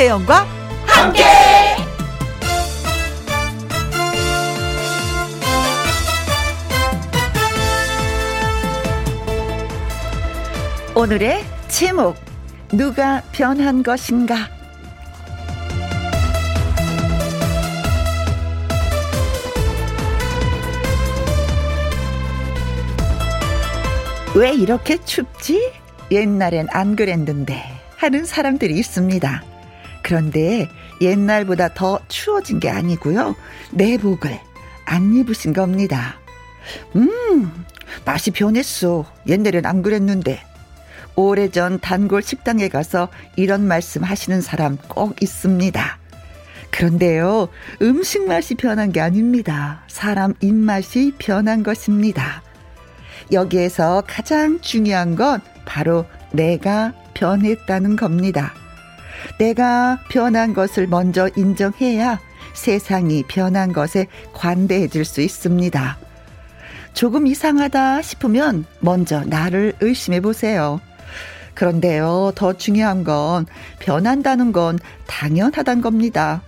김혜영과 함께. 오늘의 제목 누가 변한 것인가? 왜 이렇게 춥지? 옛날엔 안 그랬는데 하는 사람들이 있습니다. 그런데 옛날보다 더 추워진 게 아니고요. 내복을 안 입으신 겁니다. 음, 맛이 변했어. 옛날엔 안 그랬는데. 오래전 단골 식당에 가서 이런 말씀 하시는 사람 꼭 있습니다. 그런데요, 음식 맛이 변한 게 아닙니다. 사람 입맛이 변한 것입니다. 여기에서 가장 중요한 건 바로 내가 변했다는 겁니다. 내가 변한 것을 먼저 인정해야 세상이 변한 것에 관대해 질수 있습니다. 조금 이상하다 싶으면 먼저 나를 의심해 보세요. 그런데요, 더 중요한 건 변한다는 건 당연하단 겁니다.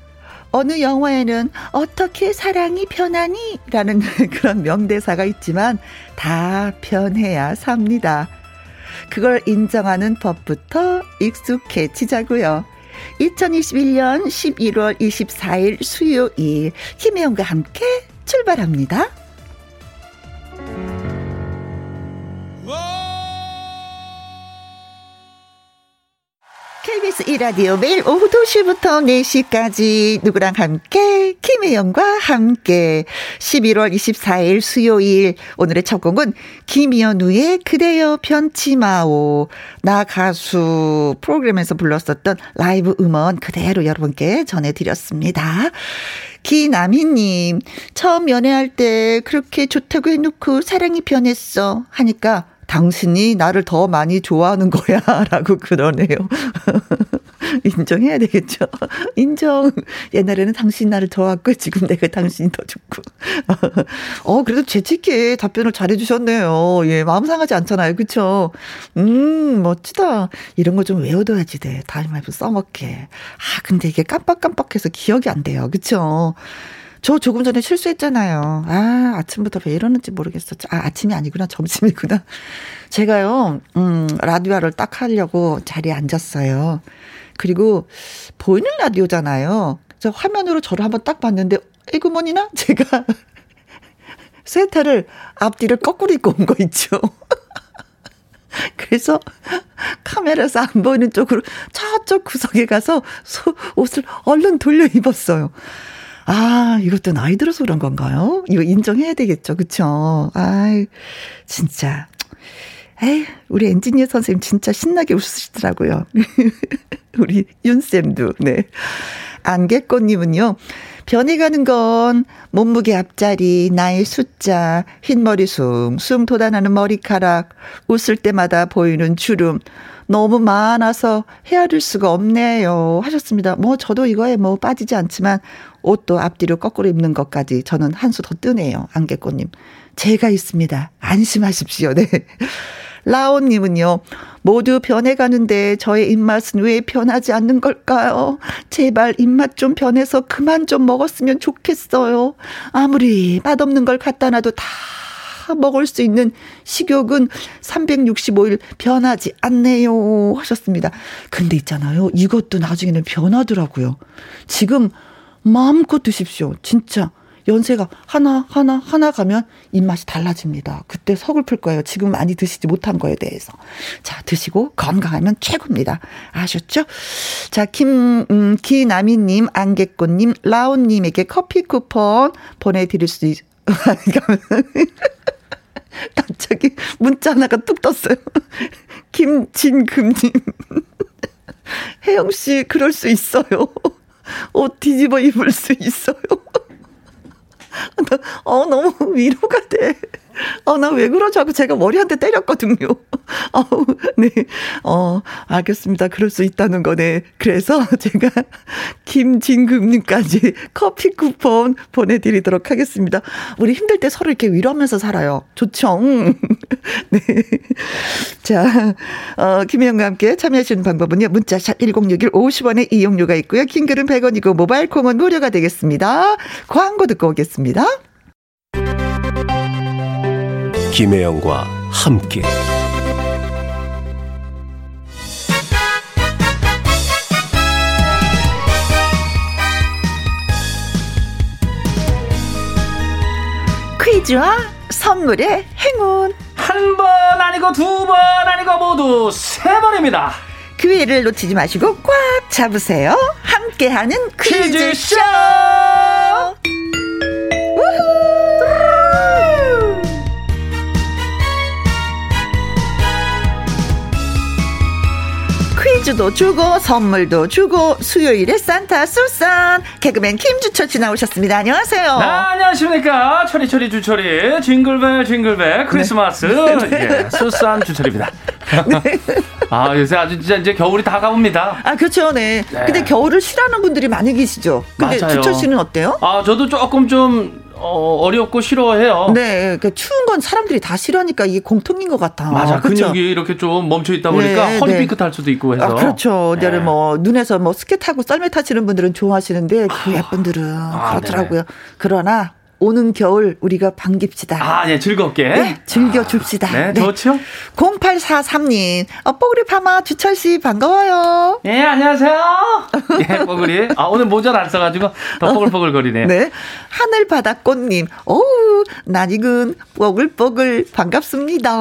어느 영화에는 어떻게 사랑이 변하니? 라는 그런 명대사가 있지만 다 변해야 삽니다. 그걸 인정하는 법부터 익숙해지자고요. 2021년 11월 24일 수요일 김혜영과 함께 출발합니다. KBS 1라디오 매일 오후 2시부터 4시까지 누구랑 함께? 김혜영과 함께. 11월 24일 수요일. 오늘의 첫 곡은 김연우의 그대여 변치 마오. 나 가수 프로그램에서 불렀었던 라이브 음원 그대로 여러분께 전해드렸습니다. 기남희님 처음 연애할 때 그렇게 좋다고 해놓고 사랑이 변했어 하니까 당신이 나를 더 많이 좋아하는 거야. 라고 그러네요. 인정해야 되겠죠. 인정. 옛날에는 당신 나를 좋아했고, 지금 내가 당신이 더 좋고. 어, 그래도 재치있게 답변을 잘해주셨네요. 예, 마음 상하지 않잖아요. 그쵸? 음, 멋지다. 이런 거 좀 외워둬야지 돼. 다음에 써먹게. 아, 근데 이게 깜빡깜빡해서 기억이 안 돼요. 그쵸? 저 조금 전에 실수했잖아요. 아, 아침부터 왜 이러는지 모르겠어. 아, 아침이 아니구나. 점심이구나. 제가요, 음, 라디오를 딱 하려고 자리에 앉았어요. 그리고 보이는 라디오잖아요. 저 화면으로 저를 한번 딱 봤는데, 에구머니나? 제가 세타를 앞뒤를 거꾸로 입고 온 거 있죠. 그래서 카메라에서 안 보이는 쪽으로 저쪽 구석에 가서 옷을 얼른 돌려 입었어요. 아, 이것도 나이 들어서 그런 건가요? 이거 인정해야 되겠죠. 그쵸? 아이, 진짜. 에이, 우리 엔지니어 선생님 진짜 신나게 웃으시더라고요. 우리 윤쌤도, 네. 안개꽃님은요, 변해가는 건 몸무게 앞자리, 나이 숫자, 흰머리 숭, 숭 돋아나는 머리카락, 웃을 때마다 보이는 주름, 너무 많아서 헤아릴 수가 없네요. 하셨습니다. 뭐, 저도 이거에 뭐 빠지지 않지만, 옷도 앞뒤로 거꾸로 입는 것까지 저는 한 수 더 뜨네요. 안개꽃님. 제가 있습니다. 안심하십시오. 네. 라온님은요, 모두 변해가는데 저의 입맛은 왜 변하지 않는 걸까요? 제발 입맛 좀 변해서 그만 좀 먹었으면 좋겠어요. 아무리 맛없는 걸 갖다 놔도 다 먹을 수 있는 식욕은 365일 변하지 않네요. 하셨습니다. 근데 있잖아요. 이것도 나중에는 변하더라고요. 지금 마음껏 드십시오. 진짜. 연세가 하나, 하나, 하나 가면 입맛이 달라집니다. 그때 서글플 거예요. 지금 많이 드시지 못한 거에 대해서. 자, 드시고 건강하면 최고입니다. 아셨죠? 자, 김, 음, 기나미님, 안개꽃님, 라온님에게 커피 쿠폰 보내드릴 수 있, 갑자기 문자 하나가 뚝 떴어요. 김진금님. 혜영씨, 그럴 수 있어요. 옷 뒤집어 입을 수 있어요. 어, 너무 위로가 돼. 어, 나 왜 그러지 하고 제가 머리 한 대 때렸거든요. 어, 네. 어, 알겠습니다. 그럴 수 있다는 거네. 그래서 제가 김진금님까지 커피 쿠폰 보내드리도록 하겠습니다. 우리 힘들 때 서로 이렇게 위로하면서 살아요. 좋죠? 네. 자, 어, 김혜영과 함께 참여하시는 방법은요. 문자샵 1061 50원의 이용료가 있고요. 킹글은 100원이고 모바일 콩은 무료가 되겠습니다. 광고 듣고 오겠습니다. 김혜영과 함께 퀴즈와 선물의 행운 한 번 아니고 두 번 아니고 모두 세 번입니다. 기회를 놓치지 마시고 꽉 잡으세요. 함께하는 퀴즈쇼. 퀴즈 퀴즈도 주고 선물도 주고 수요일에 산타 술산 개그맨 김주철 씨 나오셨습니다. 안녕하세요. 네, 안녕하십니까. 철이철이 주철이 징글벨 징글벨 크리스마스. 예, 수산 주철입니다. 아, 요새 아주 진짜 이제 겨울이 다가옵니다. 아 그렇죠, 네. 네. 근데 겨울을 싫어하는 분들이 많이 계시죠. 근데 맞아요. 주철 씨는 어때요? 아, 저도 조금 좀 어, 어렵고 싫어해요. 네, 그 추운 건 사람들이 다 싫어하니까 이게 공통인 것 같아. 맞아. 그쵸? 근육이 이렇게 좀 멈춰 있다 보니까 네, 허리 네. 삐끗할 수도 있고 해서. 아, 그렇죠. 네. 뭐 눈에서 뭐 스케 타고 썰매 타시는 분들은 좋아하시는데 그 예쁜 분들은 아, 그렇더라고요. 그러나 오는 겨울 우리가 반깁시다. 아, 예, 즐겁게. 네, 즐겨줍시다. 네, 좋죠? 0843님, 어, 뽀글이 파마 주철 씨 반가워요. 예, 안녕하세요. 예, 뽀글이. 아, 오늘 모자를 안 써가지고 더 뽀글뽀글 거리네. 네. 하늘바다꽃님, 어우, 낯익은 뽀글뽀글 반갑습니다.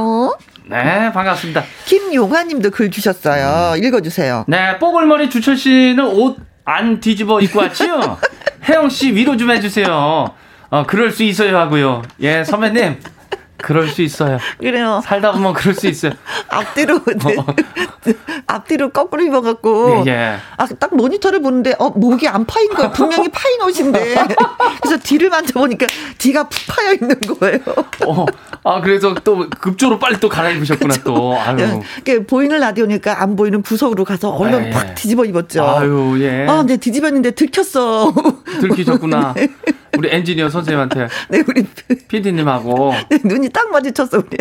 네, 반갑습니다. 김용화 님도 글 주셨어요. 읽어주세요. 네, 뽀글머리 주철 씨는 옷 안 뒤집어 입고 왔지요? 혜영 씨 위로 좀 해주세요. 어, 그럴 수 있어요 하고요. 예, 선배님. 그럴 수 있어요. 그래요. 살다 보면 그럴 수 있어요. 앞뒤로, 네. 앞뒤로 거꾸로 입어갖고. 예, 예. 아, 딱 모니터를 보는데, 어, 목이 안 파인 거예요. 분명히 파인 옷인데. 그래서 뒤를 만져보니까 뒤가 푹 파여 있는 거예요. 어, 아, 그래서 또 급조로 빨리 또 갈아입으셨구나, 또. 아유. 그 보이는 라디오니까 안 보이는 구석으로 가서 얼른 예. 팍 뒤집어 입었죠. 아유, 예. 아, 근데 뒤집었는데 들켰어. 들키셨구나. 우리 엔지니어 선생님한테, 네, 우리 PD님하고. 네, 눈이 딱 마주쳤어. 우리.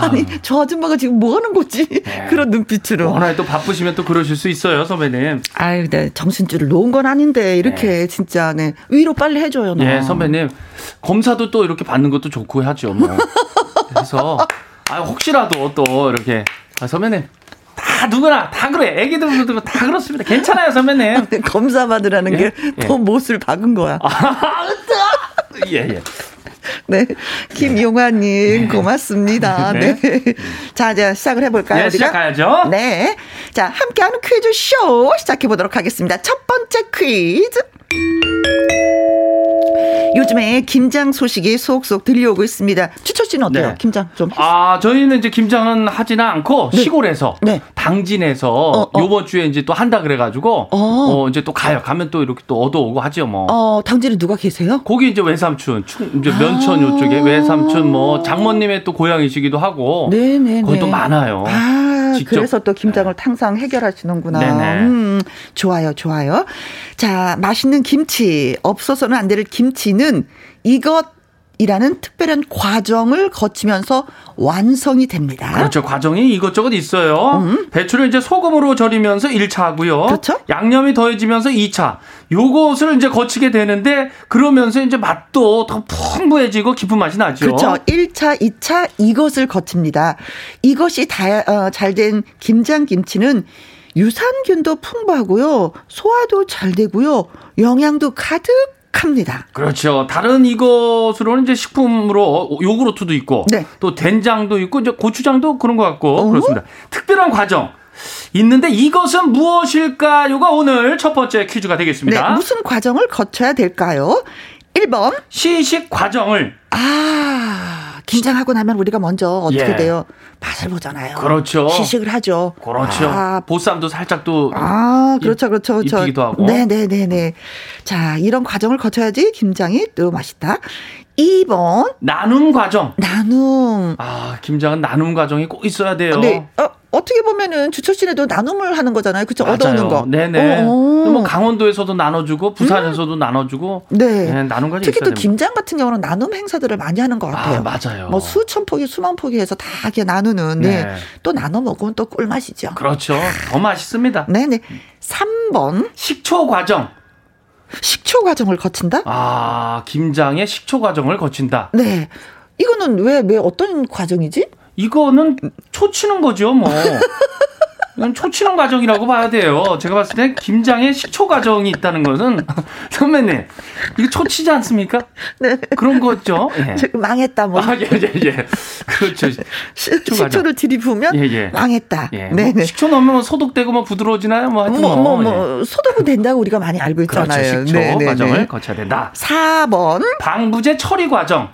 아니, 저 아줌마가 지금 뭐 하는 거지? 그런 눈빛으로. 워낙에 또 바쁘시면 또 그러실 수 있어요, 선배님. 아유, 네, 정신줄을 놓은 건 아닌데, 이렇게 진짜, 네, 위로 빨리 해줘요, 너. 예, 선배님. 검사도 또 이렇게 받는 것도 좋고 하죠, 뭐. 그래서, 아, 혹시라도 또 이렇게. 아, 선배님. 다 누구나 다 그래. 애기들도 다 그렇습니다. 괜찮아요, 선배님. 검사 받으라는 예? 게더 예. 못을 박은 거야. 예, 예. 네. 김용화님, 고맙습니다. 네. 네. 자, 이제 시작을 해볼까요? 예, 우리가? 시작해야죠. 네. 자, 함께하는 퀴즈쇼 시작해보도록 하겠습니다. 첫 번째 퀴즈. 요즘에 김장 소식이 속속 들려오고 있습니다. 추철 씨는 어때요? 네. 김장 좀. 했- 아, 저희는 이제 김장은 하지는 않고 시골에서 네. 당진에서 어, 어. 요번 주에 이제 또 한다 그래가지고 어. 어. 이제 또 가요. 가면 또 이렇게 또 얻어오고 하죠 뭐. 어, 당진에 누가 계세요? 거기 이제 외삼촌, 충, 이제 아. 면천 요쪽에 외삼촌 뭐 장모님의 또 고향이시기도 하고. 네네. 거기 또 많아요. 아, 직접. 네. 그래서 또 김장을 항상 해결하시는구나. 네네. 음, 좋아요, 좋아요. 자, 맛있는 김치. 없어서는 안 될 김치는 이것 이라는 특별한 과정을 거치면서 완성이 됩니다. 그렇죠. 과정이 이것저것 있어요. 배추를 이제 소금으로 절이면서 1차 하고요. 음. 그렇죠. 양념이 더해지면서 2차. 요것을 이제 거치게 되는데 그러면서 이제 맛도 더 풍부해지고 깊은 맛이 나죠. 그렇죠. 1차, 2차 이것을 거칩니다. 이것이 다, 어, 잘된 김장 김치는 유산균도 풍부하고요. 소화도 잘 되고요. 영양도 가득 합니다. 그렇죠. 다른 이것으로는 이제 식품으로 요구르트도 있고 네. 또 된장도 있고 이제 고추장도 그런 것 같고 어허. 그렇습니다. 특별한 과정 있는데 이것은 무엇일까요가 오늘 첫 번째 퀴즈가 네, 되겠습니다. 무슨 과정을 거쳐야 될까요? 1번. 시식 과정을 아, 김장하고 나면 우리가 먼저 어떻게 예. 돼요? 맛을 보잖아요. 그렇죠. 시식을 하죠. 그렇죠. 아, 보쌈도 살짝 또 아, 그렇죠, 그렇죠, 그렇죠. 입히기도 하고. 네네네네. 자, 이런 과정을 거쳐야지 김장이 또 맛있다. 2번, 나눔 과정. 나눔. 아, 김장은 나눔 과정이 꼭 있어야 돼요. 네. 어, 어떻게 보면은 주철씨네도 나눔을 하는 거잖아요. 그쵸? 맞아요. 얻어오는 거. 네네. 어, 어. 뭐 강원도에서도 나눠주고 부산에서도 나눠주고. 네. 네, 나눔 과정이 특히 또 됩니다. 김장 같은 경우는 나눔 행사들을 많이 하는 것 같아요. 아, 맞아요. 뭐 수천 포기, 수만 포기 해서 다 이렇게 나누는, 네. 네. 또 나눠 먹으면 또 꿀맛이죠. 그렇죠. 더 맛있습니다. 네네. 3번, 식초 과정. 식초 과정을 거친다? 아, 김장의 식초 과정을 거친다. 네. 이거는 왜, 왜 어떤 과정이지? 이거는 초치는 거죠, 뭐. 이건 초치는 과정이라고 봐야 돼요. 제가 봤을 때 김장에 식초 과정이 있다는 것은 선배님 이거 초치지 않습니까? 네. 그런 거죠. 예. 저 망했다, 뭐. 아, 예, 예, 예. 그렇죠. 시- 식초. 식초를 들이부으면 예, 예. 망했다. 예. 네네. 뭐 식초 넣으면 뭐 소독되고 뭐 부드러워지나요? 뭐 하여튼 뭐, 뭐. 뭐, 예. 뭐, 소독은 된다고 우리가 많이 알고 그렇죠. 있잖아요. 식초 네네네. 과정을 거쳐야 된다. 4번. 방부제 처리 과정.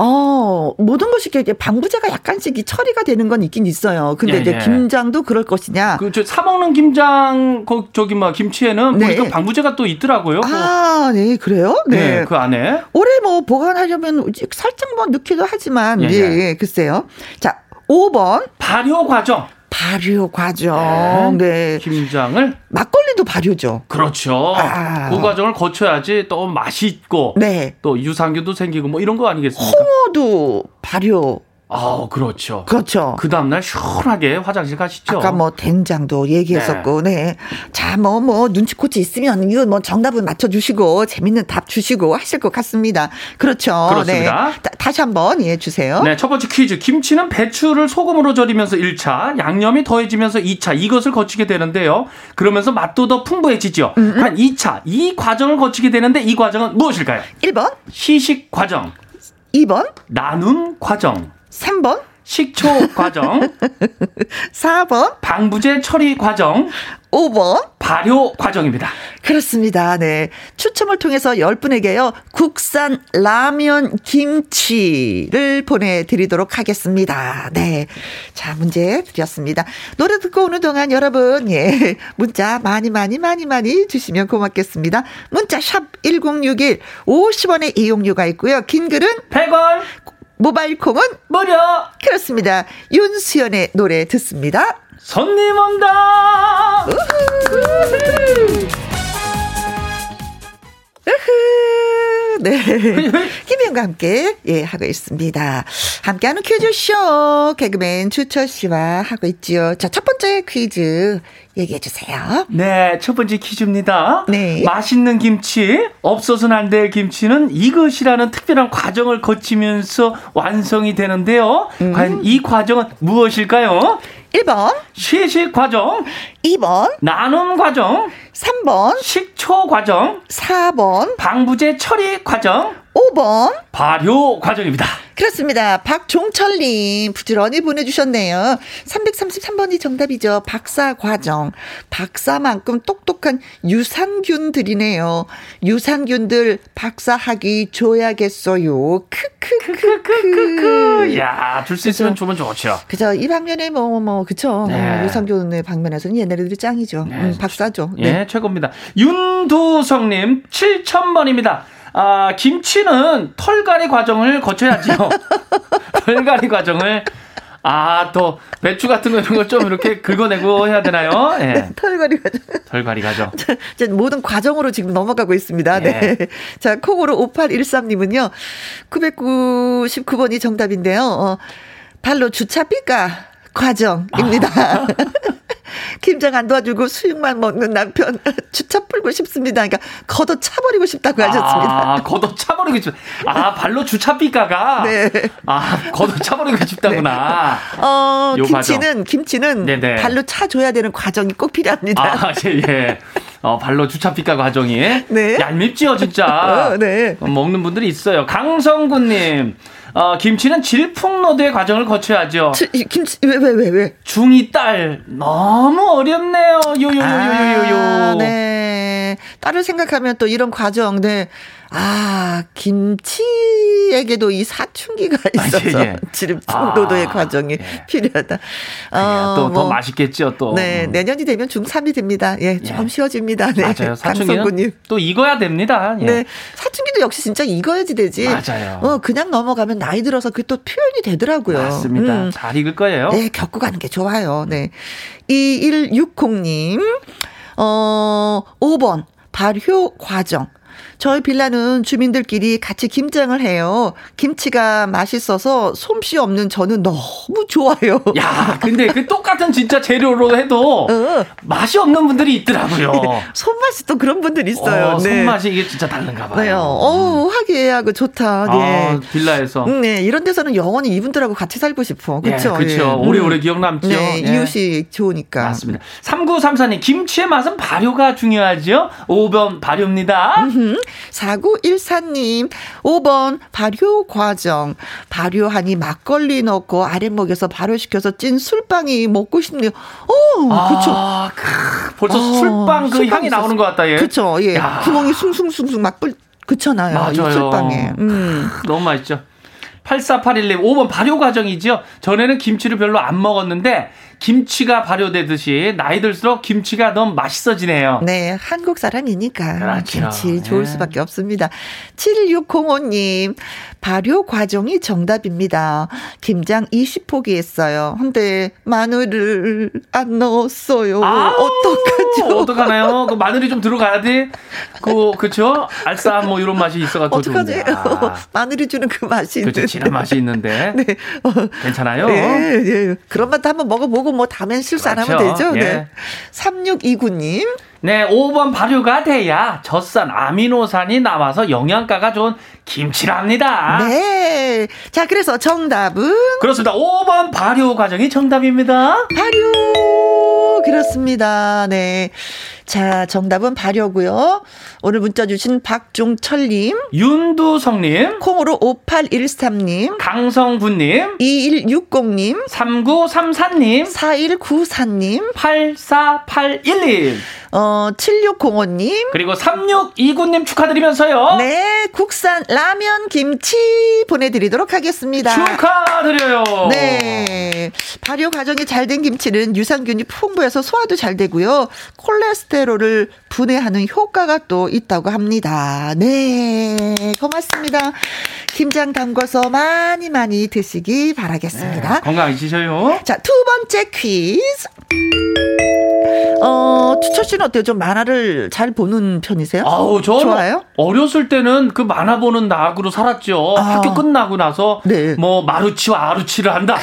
어, 모든 것이 이렇게 방부제가 약간씩 이 처리가 되는 건 있긴 있어요. 근데 예, 이제 예. 김장도 그럴 것이냐. 그, 저, 사먹는 김장, 거, 저기, 막, 김치에는 네. 보니까 방부제가 또 있더라고요. 그- 아, 네, 그래요? 네. 네. 그 안에. 오래 뭐 보관하려면 살짝 뭐 넣기도 하지만, 예, 예, 예. 예, 글쎄요. 자, 5번. 발효 과정. 발효 과정. 네. 김장을. 막걸리도 발효죠. 그렇죠. 아. 그 과정을 거쳐야지 또 맛있고. 네. 또 유산균도 생기고 뭐 이런 거 아니겠습니까? 홍어도 발효. 아, 그렇죠. 그렇죠. 그 다음날 시원하게 화장실 가시죠. 아까 뭐 된장도 얘기했었고, 네. 자, 뭐, 뭐, 눈치코치 있으면 이거 뭐 정답을 맞춰주시고, 재밌는 답 주시고 하실 것 같습니다. 그렇죠. 그렇습니다. 네. 다, 다시 한 번, 예, 주세요. 네, 첫 번째 퀴즈. 김치는 배추를 소금으로 절이면서 1차, 양념이 더해지면서 2차, 이것을 거치게 되는데요. 그러면서 맛도 더 풍부해지죠. 한 2차, 이 과정을 거치게 되는데 이 과정은 무엇일까요? 1번, 시식 과정, 2번, 나눔 과정, 3번, 식초 과정, 4번, 방부제 처리 과정, 5번. 발효 과정입니다. 그렇습니다. 네. 추첨을 통해서 10분에게요, 국산 라면 김치를 보내드리도록 하겠습니다. 네. 자, 문제 드렸습니다. 노래 듣고 오는 동안 여러분, 예, 문자 많이 많이 많이 많이 주시면 고맙겠습니다. 문자 샵 1061, 50원의 이용료가 있고요. 긴 글은 100원 모바일 콩은 무료 그렇습니다. 윤수연의 노래 듣습니다. 손님 온다. 으흐, 네. 김희영과 함께, 예, 하고 있습니다. 함께하는 퀴즈쇼, 개그맨 주철 씨와 하고 있지요. 자, 첫 번째 퀴즈 얘기해 주세요. 네, 첫 번째 퀴즈입니다. 네. 맛있는 김치, 없어서는 안 될 김치는 이것이라는 특별한 과정을 거치면서 완성이 되는데요. 음. 과연 이 과정은 무엇일까요? 1번, 시식 과정, 2번, 나눔 과정, 3번, 식초 과정, 4번, 방부제 처리 과정, 5번. 발효 과정입니다. 그렇습니다. 박종철님 부지런히 보내주셨네요. 333번이 정답이죠. 박사 과정. 박사만큼 똑똑한 유산균들이네요. 유산균들 박사학위 줘야겠어요. 크크크크크. 그, 야, 줄 수 있으면. 주면 좋죠. 그죠. 이 방면에 뭐, 뭐, 그쵸. 네. 어, 유산균의 방면에서는 얘네들이 짱이죠. 네. 음, 박사죠. 예, 네. 최고입니다. 윤두성님, 7000번입니다. 아, 김치는 털갈이 과정을 거쳐야지요. 털갈이 과정을. 아, 또, 배추 같은 거 이런 걸 좀 이렇게 긁어내고 해야 되나요? 예. 털거리 과정. 털갈이 과정. 이제 모든 과정으로 지금 넘어가고 있습니다. 네. 예. 자, 콩으로 5813님은요, 999번이 정답인데요. 어, 발로 주차 삐까 과정입니다. 아. 김장 안 도와주고 수육만 먹는 남편 주차 풀고 싶습니다. 그러니까 걷어 차버리고 싶다고 하셨습니다. 아, 걷어 차버리고 싶. 아, 발로 주차삐까가. 네. 아, 걷어 차버리고 싶다구나. 어, 요 김치는 김치는 네네. 발로 차줘야 되는 과정이 꼭 필요합니다. 아, 예, 예. 어, 발로 주차삐까 과정이. 네. 얄밉지요, 진짜. 어, 네. 어, 먹는 분들이 있어요. 강성구님. 어, 김치는 질풍노도의 과정을 거쳐야죠. 김치 왜 왜 왜 왜? 중이 딸 너무 어렵네요. 요요요요요요. 아, 네. 네. 딸을 생각하면 또 이런 과정, 네. 아, 김치에게도 이 사춘기가 있어서 아, 예, 예. 지름 풍도도의 아, 과정이 예. 필요하다. 어, 또더 뭐, 맛있겠죠, 또. 네, 음. 내년이 되면 중3이 됩니다. 예, 좀 예. 쉬워집니다. 네. 맞아요. 사춘기는 또 익어야 됩니다. 예. 네. 사춘기도 역시 진짜 익어야지 되지. 맞아요. 어, 그냥 넘어가면 나이 들어서 그게 또 표현이 되더라고요. 맞습니다. 음. 잘 익을 거예요. 네, 겪고 가는 게 좋아요. 네. 2160님, 어, 5번. 발효 과정. 저희 빌라는 주민들끼리 같이 김장을 해요. 김치가 맛있어서 솜씨 없는 저는 너무 좋아요. 야, 근데 그 똑같은 진짜 재료로 해도 어. 맛이 없는 분들이 있더라고요. 손맛이 또 그런 분들이 있어요. 어, 네. 손맛이 이게 진짜 다른가 봐요. 네, 어, 화기애애하고 좋다. 네. 아, 빌라에서. 음, 네, 이런 데서는 영원히 이분들하고 같이 살고 싶어. 그렇죠. 예, 그렇죠. 예. 오래오래 기억 남죠. 네, 예. 이웃이 좋으니까. 맞습니다. 3934님, 김치의 맛은 발효가 중요하죠? 5번 발효입니다. 음흠. 4914님, 5번 발효 과정. 발효하니 막걸리 넣고 아랫목에서 발효시켜서 찐 술빵이 먹고 싶네요. 오, 아, 그쵸. 아, 벌써 아, 술빵 그 향이 나오는 것 같다, 예. 그쵸, 예. 야. 구멍이 숭숭숭숭 막 뿔, 그렇잖아요. 맞아요. 술빵에. 음. 너무 맛있죠. 8481님, 5번 발효 과정이죠. 전에는 김치를 별로 안 먹었는데, 김치가 발효되듯이 나이 들수록 김치가 너무 맛있어지네요. 네, 한국 사람이니까 그렇죠. 김치 좋을 네. 수밖에 없습니다. 7605님, 발효 과정이 정답입니다. 김장 20포기 했어요. 근데 마늘을 안 넣었어요. 어떡하죠? 어떡하나요? 그 마늘이 좀 들어가야 돼? 그, 그쵸? 알싸한 뭐 이런 맛이 있어가지고. 어떡하지? 아. 마늘이 주는 그 맛이 그렇죠. 진한 맛이 있는데. 네. 괜찮아요? 예, 예. 그런 맛도 한번 먹어보고 뭐 다음엔 실수 그렇죠. 안 하면 그렇죠. 되죠. 네. 예. 3629님. 네, 5번 발효가 돼야 젖산 아미노산이 나와서 영양가가 좋은 김치랍니다. 네. 자, 그래서 정답은? 그렇습니다. 5번 발효 과정이 정답입니다. 발효! 그렇습니다. 네. 자, 정답은 발효고요. 오늘 문자 주신 박종철님, 윤두성님, 콩으로 5813님, 강성군님, 2160님, 3934님, 4194님, 8481님, 어, 7605님. 그리고 3629님 축하드리면서요. 네, 국산 라면 김치 보내드리도록 하겠습니다. 축하드려요. 네. 발효 과정이 잘 된 김치는 유산균이 풍부해서 소화도 잘 되고요. 콜레스테롤 을 분해하는 효과가 또 있다고 합니다. 네. 고맙습니다. 김장 담궈서 많이 많이 드시기 바라겠습니다. 네, 건강해지셔요. 자, 두 번째 퀴즈. 어, 추철 씨는 어때요? 좀 만화를 잘 보는 편이세요? 아우, 저 좋아요? 어렸을 때는 그 만화 보는 낙으로 살았죠. 아. 학교 끝나고 나서 네. 뭐 마루치와 아루치를 한다.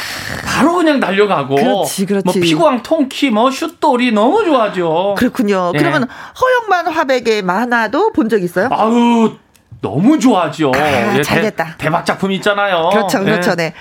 바로 그냥 달려가고. 그렇지, 그렇지. 뭐 피구왕 통키, 뭐 슛돌이 너무 좋아하죠. 그렇군 요. 네. 그러면 허영만 화백의 만화도 본 적 있어요? 아우, 너무 좋아하죠. 아, 예, 잘됐다. 대, 박 작품 있잖아요. 그렇죠, 그렇죠. 네. 네.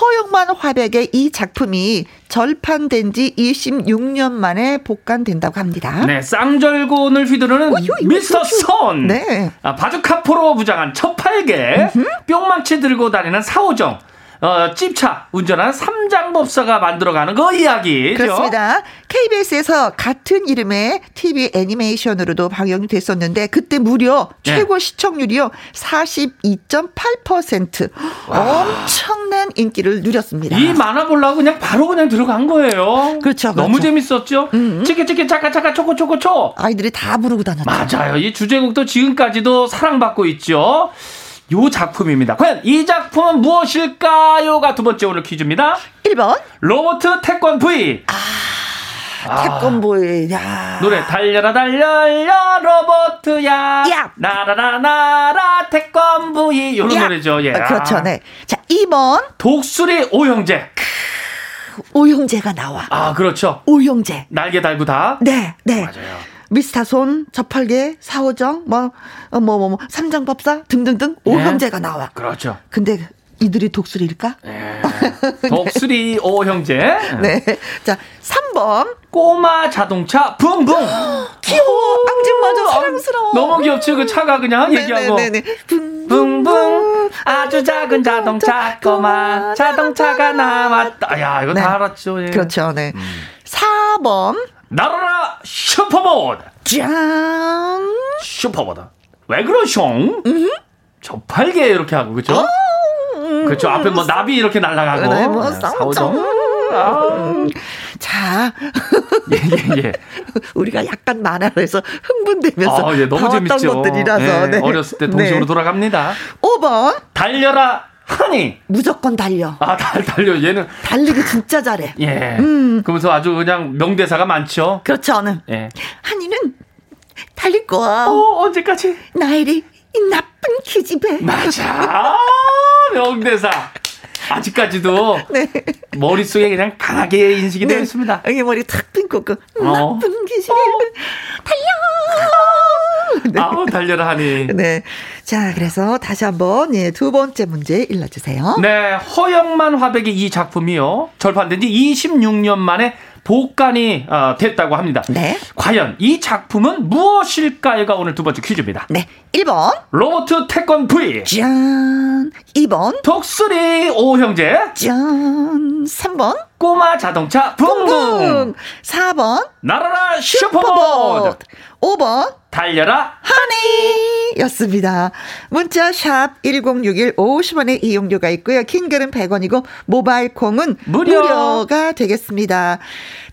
허영만 화백의 이 작품이 절판된 지 26년 만에 복간된다고 합니다. 네, 쌍절곤을 휘두르는 미스터 선. 네. 아, 바둑카포로 부장한 첫팔계, 뿅망치 들고 다니는 사오정. 어, 찝차 운전한 삼장법사가 만들어가는 그 이야기. 그렇습니다. KBS에서 같은 이름의 TV 애니메이션으로도 방영이 됐었는데 그때 무려 네. 최고 시청률이요 42.8% 엄청난 인기를 누렸습니다. 이 만화 보려고 그냥 바로 그냥 들어간 거예요. 그렇죠. 너무 그렇죠. 재밌었죠. 음. 치키 치키 차카 차카 초코 초코 초. 아이들이 다 부르고 다녔죠. 맞아요. 이 주제곡도 지금까지도 사랑받고 있죠. 요 작품입니다. 과연 이 작품은 무엇일까요?가 두 번째 오늘 퀴즈입니다. 1번. 로버트 태권 V. 아. 아, 태권보이, 야. 노래, 달려라, 달려라, 로버트야. 야. 나라라, 나라, 태권보이. 요런 야. 노래죠, 예. 아, 그렇죠, 네. 자, 2번. 독수리 오형제. 오형제가 나와. 아, 그렇죠. 오형제. 날개 달고 다. 네, 네. 맞아요. 미스타손, 저팔계, 사오정, 뭐, 어, 뭐, 뭐, 뭐, 삼장법사 등등등 네. 오형제가 나와. 그렇죠. 근데 이들이 독수리일까? 네. 독수리 오형제. 네. 자, 3번. 꼬마 자동차 붕붕. 귀여워. 앙증맞아. 사랑스러워. 너무 귀엽지? 그 차가 그냥 네, 얘기하고. 네네네. 붕붕. 아주 작은 자동차. 꼬마 자동차가 나왔다. 야, 이거 네. 다 알았죠. 예. 그렇죠. 네. 음. 4번. 나라라 슈퍼보드. 짠. 슈퍼보드. 왜 그러숑? 저팔계 이렇게 하고 그죠? 어? 그렇죠. 앞에 뭐 나비 이렇게 날아가고. 네, 뭐 네, 싸우죠. 자, 예, 예, 예. 우리가 약간 만화로 해서 흥분되면서 아, 예, 너무 재밌죠. 것들이라서 네, 어렸을 때 동심으로 돌아갑니다. 5번 달려라 하니. 무조건 달려. 아, 달 달려. 얘는 달리기 진짜 잘해. 예. 음. 그러면서 아주 그냥 명대사가 많죠. 그렇지 않은. 예. 한이는 달릴 거야. 어, 언제까지? 나일이 이 나쁜 기집애. 맞아. 명대사. 아직까지도 네. 머릿속에 그냥 강하게 인식이 되어 있습니다. 여기 머리 탁 핀고 그 어. 나쁜 기집애. 달려. 네. 아우, 달려라 하니. 네. 자, 그래서 다시 한번 예, 두 번째 문제 읽어주세요. 네, 허영만 화백의 이 작품이요. 절판된 지 26년 만에 복간이 어, 됐다고 합니다. 네. 과연 이 작품은 무엇일까요가 오늘 두 번째 퀴즈입니다. 네. 1번. 로버트 태권 V, 짠. 2번. 독수리 오형제, 짠. 3번. 꼬마 자동차 붕붕, 붕붕. 4번. 날아라 슈퍼보드, 5번. 달려라 하니였습니다. 문자 샵 1061 50원의 이용료가 있고요. 긴 글은 100원이고 모바일 콩은 무료. 무료 가 되겠습니다.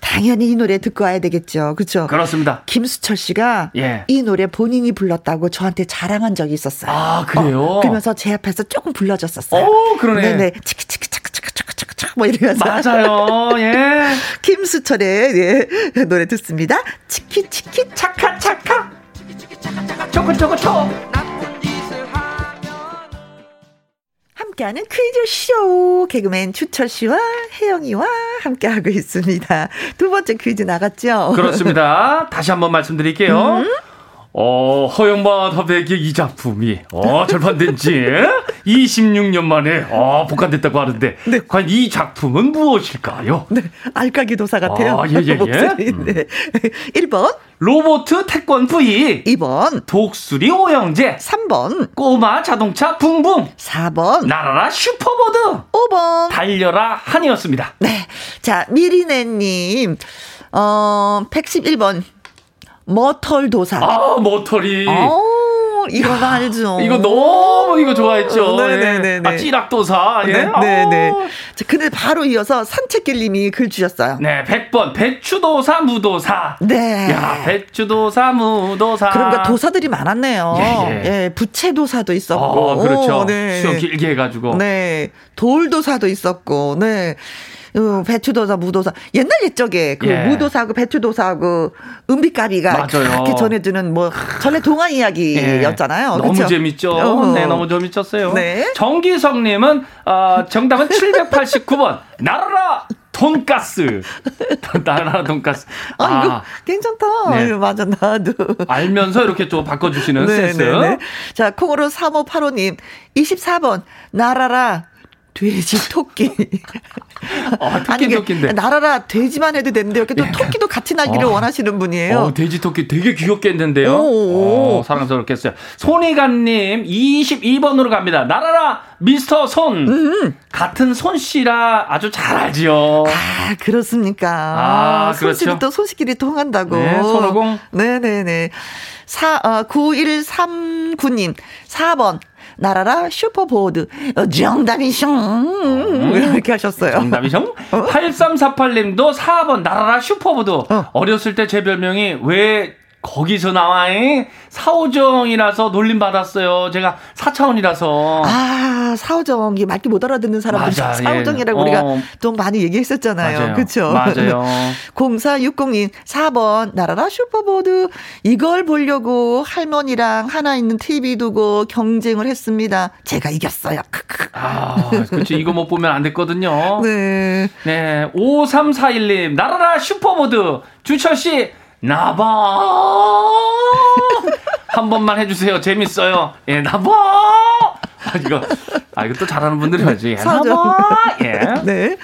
당연히 이 노래 듣고 와야 되겠죠. 그렇죠? 그렇습니다. 김수철 씨가 예. 이 노래 본인이 불렀다고 저한테 자랑한 적이 있었어요. 아, 그래요? 어, 그러면서 제 앞에서 조금 불러줬었어요. 오, 그러네. 네네. 치키치키 차크차크차크차크차크 뭐 이러면서. 맞아요. 예. 김수철의 예, 노래 듣습니다. 치키치키 차카 차카. 초코 초코 초. 함께하는 퀴즈쇼 개그맨 추철 씨와 혜영이와 함께하고 있습니다. 두 번째 퀴즈 나갔죠? 그렇습니다. 다시 한번 말씀드릴게요. 어, 허영만 화백의 이 작품이, 어, 절판된 지 26년 만에, 어, 복간됐다고 하는데, 네. 과연 이 작품은 무엇일까요? 네, 알까기 도사 같아요. 아, 예, 예, 예. 네. 1번, 로보트 태권 V, 2번, 독수리 오형제, 3번, 꼬마 자동차 붕붕, 4번, 날아라 슈퍼보드, 5번. 달려라 하니였습니다. 네. 자, 미리네님, 어, 111번, 머털 도사. 아, 모터리. 어, 이건 알죠. 이거 너무 이거 좋아했죠. 어, 네네네네. 예. 아, 찌락도사. 예. 네, 네, 네. 어. 자, 근데 바로 이어서 산책길님이 글 주셨어요. 네, 100번. 배추도사, 무도사. 네. 야, 배추도사, 무도사. 그러니까 도사들이 많았네요. 예, 예, 예. 부채도사도 있었고. 어, 그렇죠. 오, 네. 수영 길게 해가지고. 네. 돌도사도 있었고, 네. 어, 배추도사, 무도사. 옛날 옛적에 그 예. 무도사하고 배추도사하고 은비까비가. 그렇게 전해주는 뭐 전에 동화 이야기였잖아요. 예. 너무 그쵸? 재밌죠. 어허. 네, 너무 재밌었어요. 네. 정기성님은 어, 정답은 789번. 나라라 돈가스. 나라라 돈가스. 아, 이거 괜찮다. 네. 맞아, 나도. 알면서 이렇게 또 바꿔주시는 센스. 네, 자, 콩으로 3585님, 24번, 나라라, 돼지, 토끼. 어, 토끼 토끼인데. 나라라, 돼지만 해도 되는데, 이렇게 또 예. 토끼도 같이 나기를 어. 원하시는 분이에요. 어, 돼지 토끼 되게 귀엽게 했는데요. 오. 어, 사랑스럽겠어요. 손이간님 22번으로 갑니다. 나라라 미스터 손. 음. 같은 손 씨라 아주 잘 알지요. 아, 그렇습니까. 아, 그렇죠. 또 손실끼리 통한다고. 네, 손오공. 네네네. 사, 어, 9139님, 4번. 날아라 슈퍼보드. 어, 정답이숑. 이렇게 하셨어요. 정답이죠? 8348님도 4번 날아라 슈퍼보드. 어. 어렸을 때 제 별명이 왜 거기서 나와? 잉? 사오정이라서 놀림 받았어요. 제가 사차원이라서. 아, 사오정이 맞게 못 알아듣는 사람들 맞아, 사오정이라고 예. 우리가 어. 좀 많이 얘기했었잖아요. 그렇죠? 맞아요. 0460님 4번 날아라 슈퍼보드 이걸 보려고 할머니랑 하나 있는 TV 두고 경쟁을 했습니다. 제가 이겼어요. 크크. 아, 그렇죠. 이거 못 보면 안 됐거든요. 네. 네, 5341님, 날아라 슈퍼보드, 주철씨, 나봐. 한 번만 해주세요. 재밌어요. 예, 나봐. 이거, 아, 이거 또 잘하는 분들이 하지. 서점. 예. 네.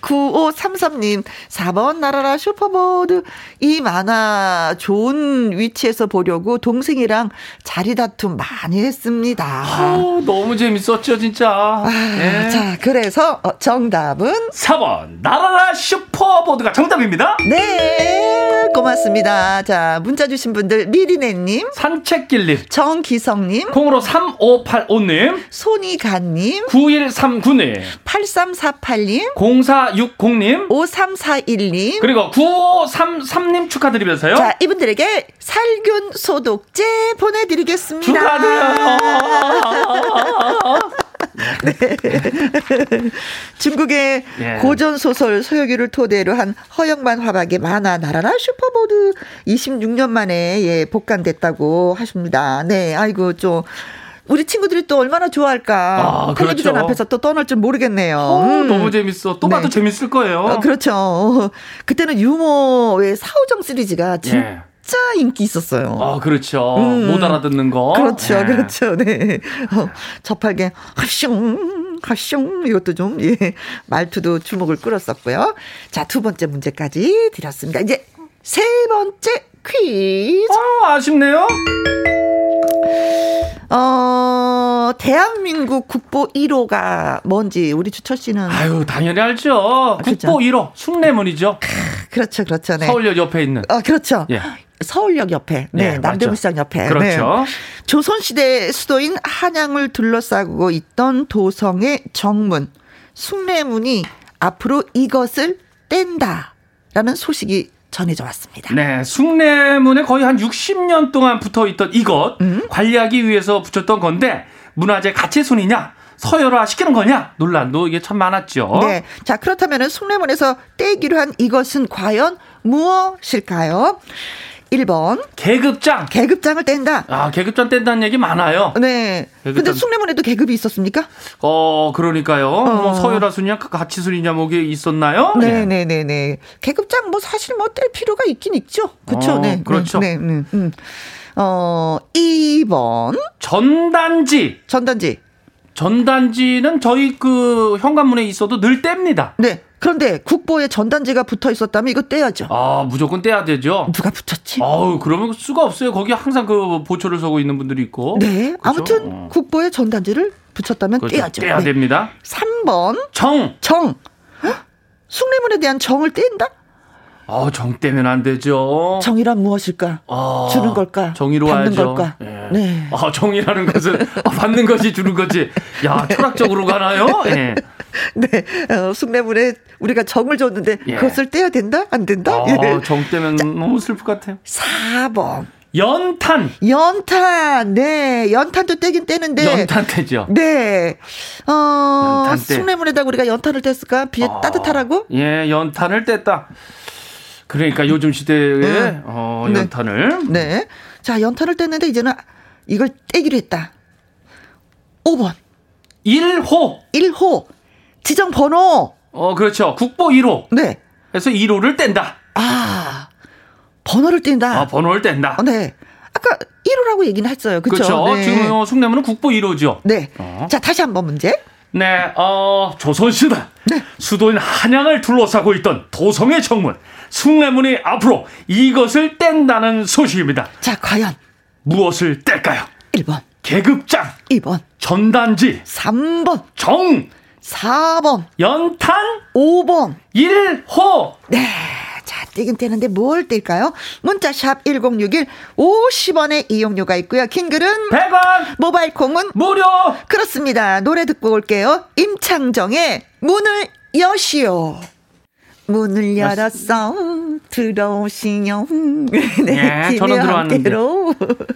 9533님, 4번 나라라 슈퍼보드. 이 만화 좋은 위치에서 보려고 동생이랑 자리 다툼 많이 했습니다. 아, 너무 재밌었죠, 진짜. 아, 예. 자, 그래서 어, 정답은 4번, 나라라 슈퍼보드가 정답입니다. 네, 고맙습니다. 자, 문자 주신 분들 미리네님, 산책길님, 정기성님, 콩으로 3585 님, 손이간님, 9139님, 8348님, 0460님, 5341님. 그리고 9533님 축하드리면서요. 자, 이분들에게 살균 소독제 보내드리겠습니다. 축하드려요. 중국의 예. 고전 소설 소여기를 토대로 한 허영만 화박의 만화 나라라 슈퍼보드 26년 만에 예, 복간됐다고 하십니다. 네, 아이고 좀 우리 친구들이 또 얼마나 좋아할까. 아, 텔레비전 그렇죠. 앞에서 또 떠날 줄 모르겠네요. 어, 음. 너무 재밌어. 또 봐도 네. 재밌을 거예요. 어, 그렇죠. 그때는 유머의 사오정 시리즈가 진짜 예. 인기 있었어요. 아, 그렇죠. 음. 못 알아듣는 거. 그렇죠, 예. 그렇죠. 네. 어, 접하게, 하숑, 하숑, 이것도 좀, 예, 말투도 주목을 끌었었고요. 자, 두 번째 문제까지 드렸습니다. 이제 세 번째 퀴즈. 어, 아쉽네요. 어, 대한민국 국보 1호가 뭔지 우리 주철 씨는. 아유, 당연히 알죠. 그렇죠. 국보 1호, 숭례문이죠. 그렇죠, 그렇죠. 네. 서울역 옆에 있는. 어, 그렇죠. 예. 서울역 옆에, 네, 네, 남대문시장 옆에. 그렇죠. 네. 조선시대 수도인 한양을 둘러싸고 있던 도성의 정문, 숭례문이 앞으로 이것을 뗀다라는 소식이 전해져 왔습니다. 네, 숭례문에 거의 한 60년 동안 붙어 있던 이것 음? 관리하기 위해서 붙였던 건데 문화재 가치순이냐 서열화 시키는 거냐 논란도 이게 참 많았죠. 네. 자, 그렇다면 숭례문에서 떼기로 한 이것은 과연 무엇일까요? 1번, 계급장. 계급장을 뗀다. 아, 계급장 뗀다는 얘기 많아요. 네. 근데 계급장. 숭례문에도 계급이 있었습니까? 어, 그러니까요. 뭐 서열화 순이냐 가치순이냐 뭐게 있었나요? 네, 예. 네, 네, 네. 계급장 뭐 사실 뭐 뗄 필요가 있긴 있죠. 그렇죠. 어, 네. 그렇죠. 네, 네, 음. 어, 2번 전단지. 전단지. 전단지는 저희 그 현관문에 있어도 늘 뗍니다. 네. 그런데 국보에 전단지가 붙어 있었다면 이거 떼야죠. 아, 무조건 떼야 되죠. 누가 붙였지? 아우, 그러면 수가 없어요. 거기 항상 그 보초를 서고 있는 분들이 있고. 네. 그죠? 아무튼 어. 국보에 전단지를 붙였다면 그렇죠. 떼야죠. 떼야 네. 됩니다. 3번 정. 정. 헉? 숭례문에 대한 정을 뗀다? 아, 정 떼면 안 되죠. 정이란 무엇일까? 아, 주는 걸까? 정의로 받는 와야죠. 걸까? 예. 네. 아, 정의라는 것은 아, 받는 것이 주는 거지. 야, 철학적으로 가나요? 예. 네. 어, 숭례문에 우리가 정을 줬는데 예. 그것을 떼야 된다? 안 된다? 아, 예. 정 떼면 너무 슬플 것 같아요. 4번. 연탄. 연탄. 네. 연탄도 떼긴 떼는데. 연탄 떼죠. 네. 어. 숭례문에다가 우리가 연탄을 뗐을까? 비에 아, 따뜻하라고? 예, 연탄을 뗐다. 그러니까 요즘 시대에 음. 어, 네. 연탄을 네. 자, 연탄을 뗐는데 이제는 이걸 떼기로 했다. 5번. 1호. 1호. 지정 번호. 어, 그렇죠. 국보 1호. 네. 그래서 1호를 뗀다. 아. 번호를 뗀다. 아, 번호를 뗀다. 어, 네. 아까 1호라고 얘기는 했어요. 그렇죠? 그렇죠. 네. 지금 어, 숭례문은 국보 1호죠. 네. 어. 자, 다시 한번 문제. 네, 어, 조선시대 네. 수도인 한양을 둘러싸고 있던 도성의 정문 숭례문이 앞으로 이것을 뗀다는 소식입니다. 자, 과연 무엇을 뗄까요? 1번, 계급장, 2번, 전단지, 3번, 정, 4번, 연탄, 5번. 1호. 네. 자, 떼긴 떼는데 뭘 뗄까요? 문자샵 1061 50원의 이용료가 있고요. 긴 글은 100원 모바일 콩은 무료. 그렇습니다. 노래 듣고 올게요. 임창정의 문을 여시오. 문을 열었어 들어오시오. 네, 예, 전원 김혜와 들어왔는데. 함께로.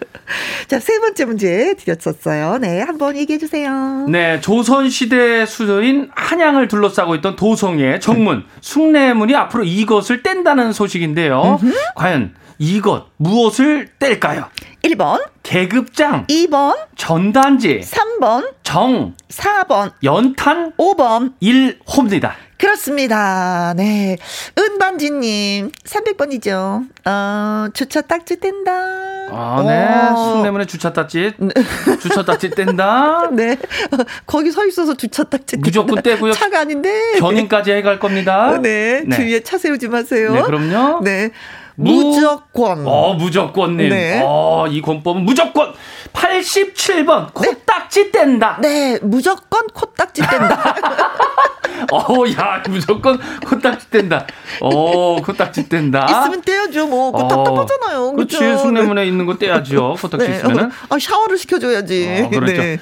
자, 세 번째 문제 드렸었어요. 네, 한번 얘기해 주세요. 네, 조선시대 수도인 한양을 둘러싸고 있던 도성의 정문, 숭례문이 앞으로 이것을 뗀다는 소식인데요. 과연 이것, 무엇을 뗄까요? 1번, 계급장, 2번, 전단지, 3번, 정, 4번, 연탄, 5번. 1호입니다. 그렇습니다. 네. 은반지님, 300번이죠. 어, 주차 딱지 뗀다. 아, 네. 순내문에 주차 딱지. 네. 주차 딱지 뗀다. 네. 거기 서 있어서 주차 딱지 뗀다. 무조건 떼고요. 차가 아닌데. 견인까지 해갈 겁니다. 네. 네. 주위에 차 세우지 마세요. 네, 그럼요. 네. 무조건. 어, 무조건님. 네. 어, 이 권법은 무조건 87번 코딱지 뗀다. 네, 무조건 코딱지 뗀다. 어, 야, 무조건 코딱지 뗀다. 어, 코딱지 뗀다. 있으면 떼야죠. 뭐, 그 답답하잖아요. 그렇지. 그렇죠? 숙내문에 네. 있는 거 떼야죠. 코딱지 네. 있으면은. 아, 샤워를 시켜줘야지. 어, 그렇죠. 네.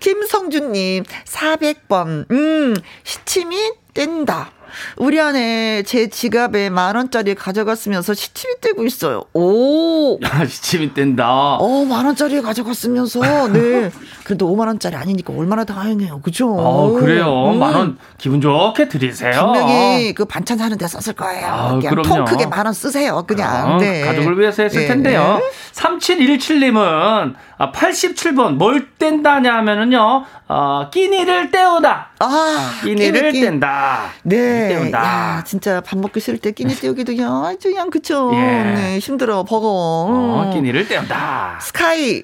김성준님, 400번. 음, 시침이 뗀다. 우리 안에 제 지갑에 만 원짜리 가져갔으면서 시침이 떼고 있어요. 오. 야, 시침이 뗀다. 어, 만 원짜리 가져갔으면서, 네. 그래도 5만 원짜리 아니니까 얼마나 다행이에요. 그죠? 어, 그래요. 음. 만원 기분 좋게 드리세요. 분명히 그 반찬 사는 데 썼을 거예요. 아, 그냥 통 크게 만 원 쓰세요. 그냥. 어, 네. 가족을 위해서 했을 네. 텐데요. 네. 3717님은 아, 87번 뭘 뗀다냐 하면은요. 어, 끼니를 때우다. 아, 끼니를 끼니, 뗀다. 네. 때운다. 야, 진짜 밥 먹기 싫을 때 끼니 때우기도 그냥 그냥 그쵸. 예. 네, 힘들어. 버거워. 어, 끼니를 때운다. 스카이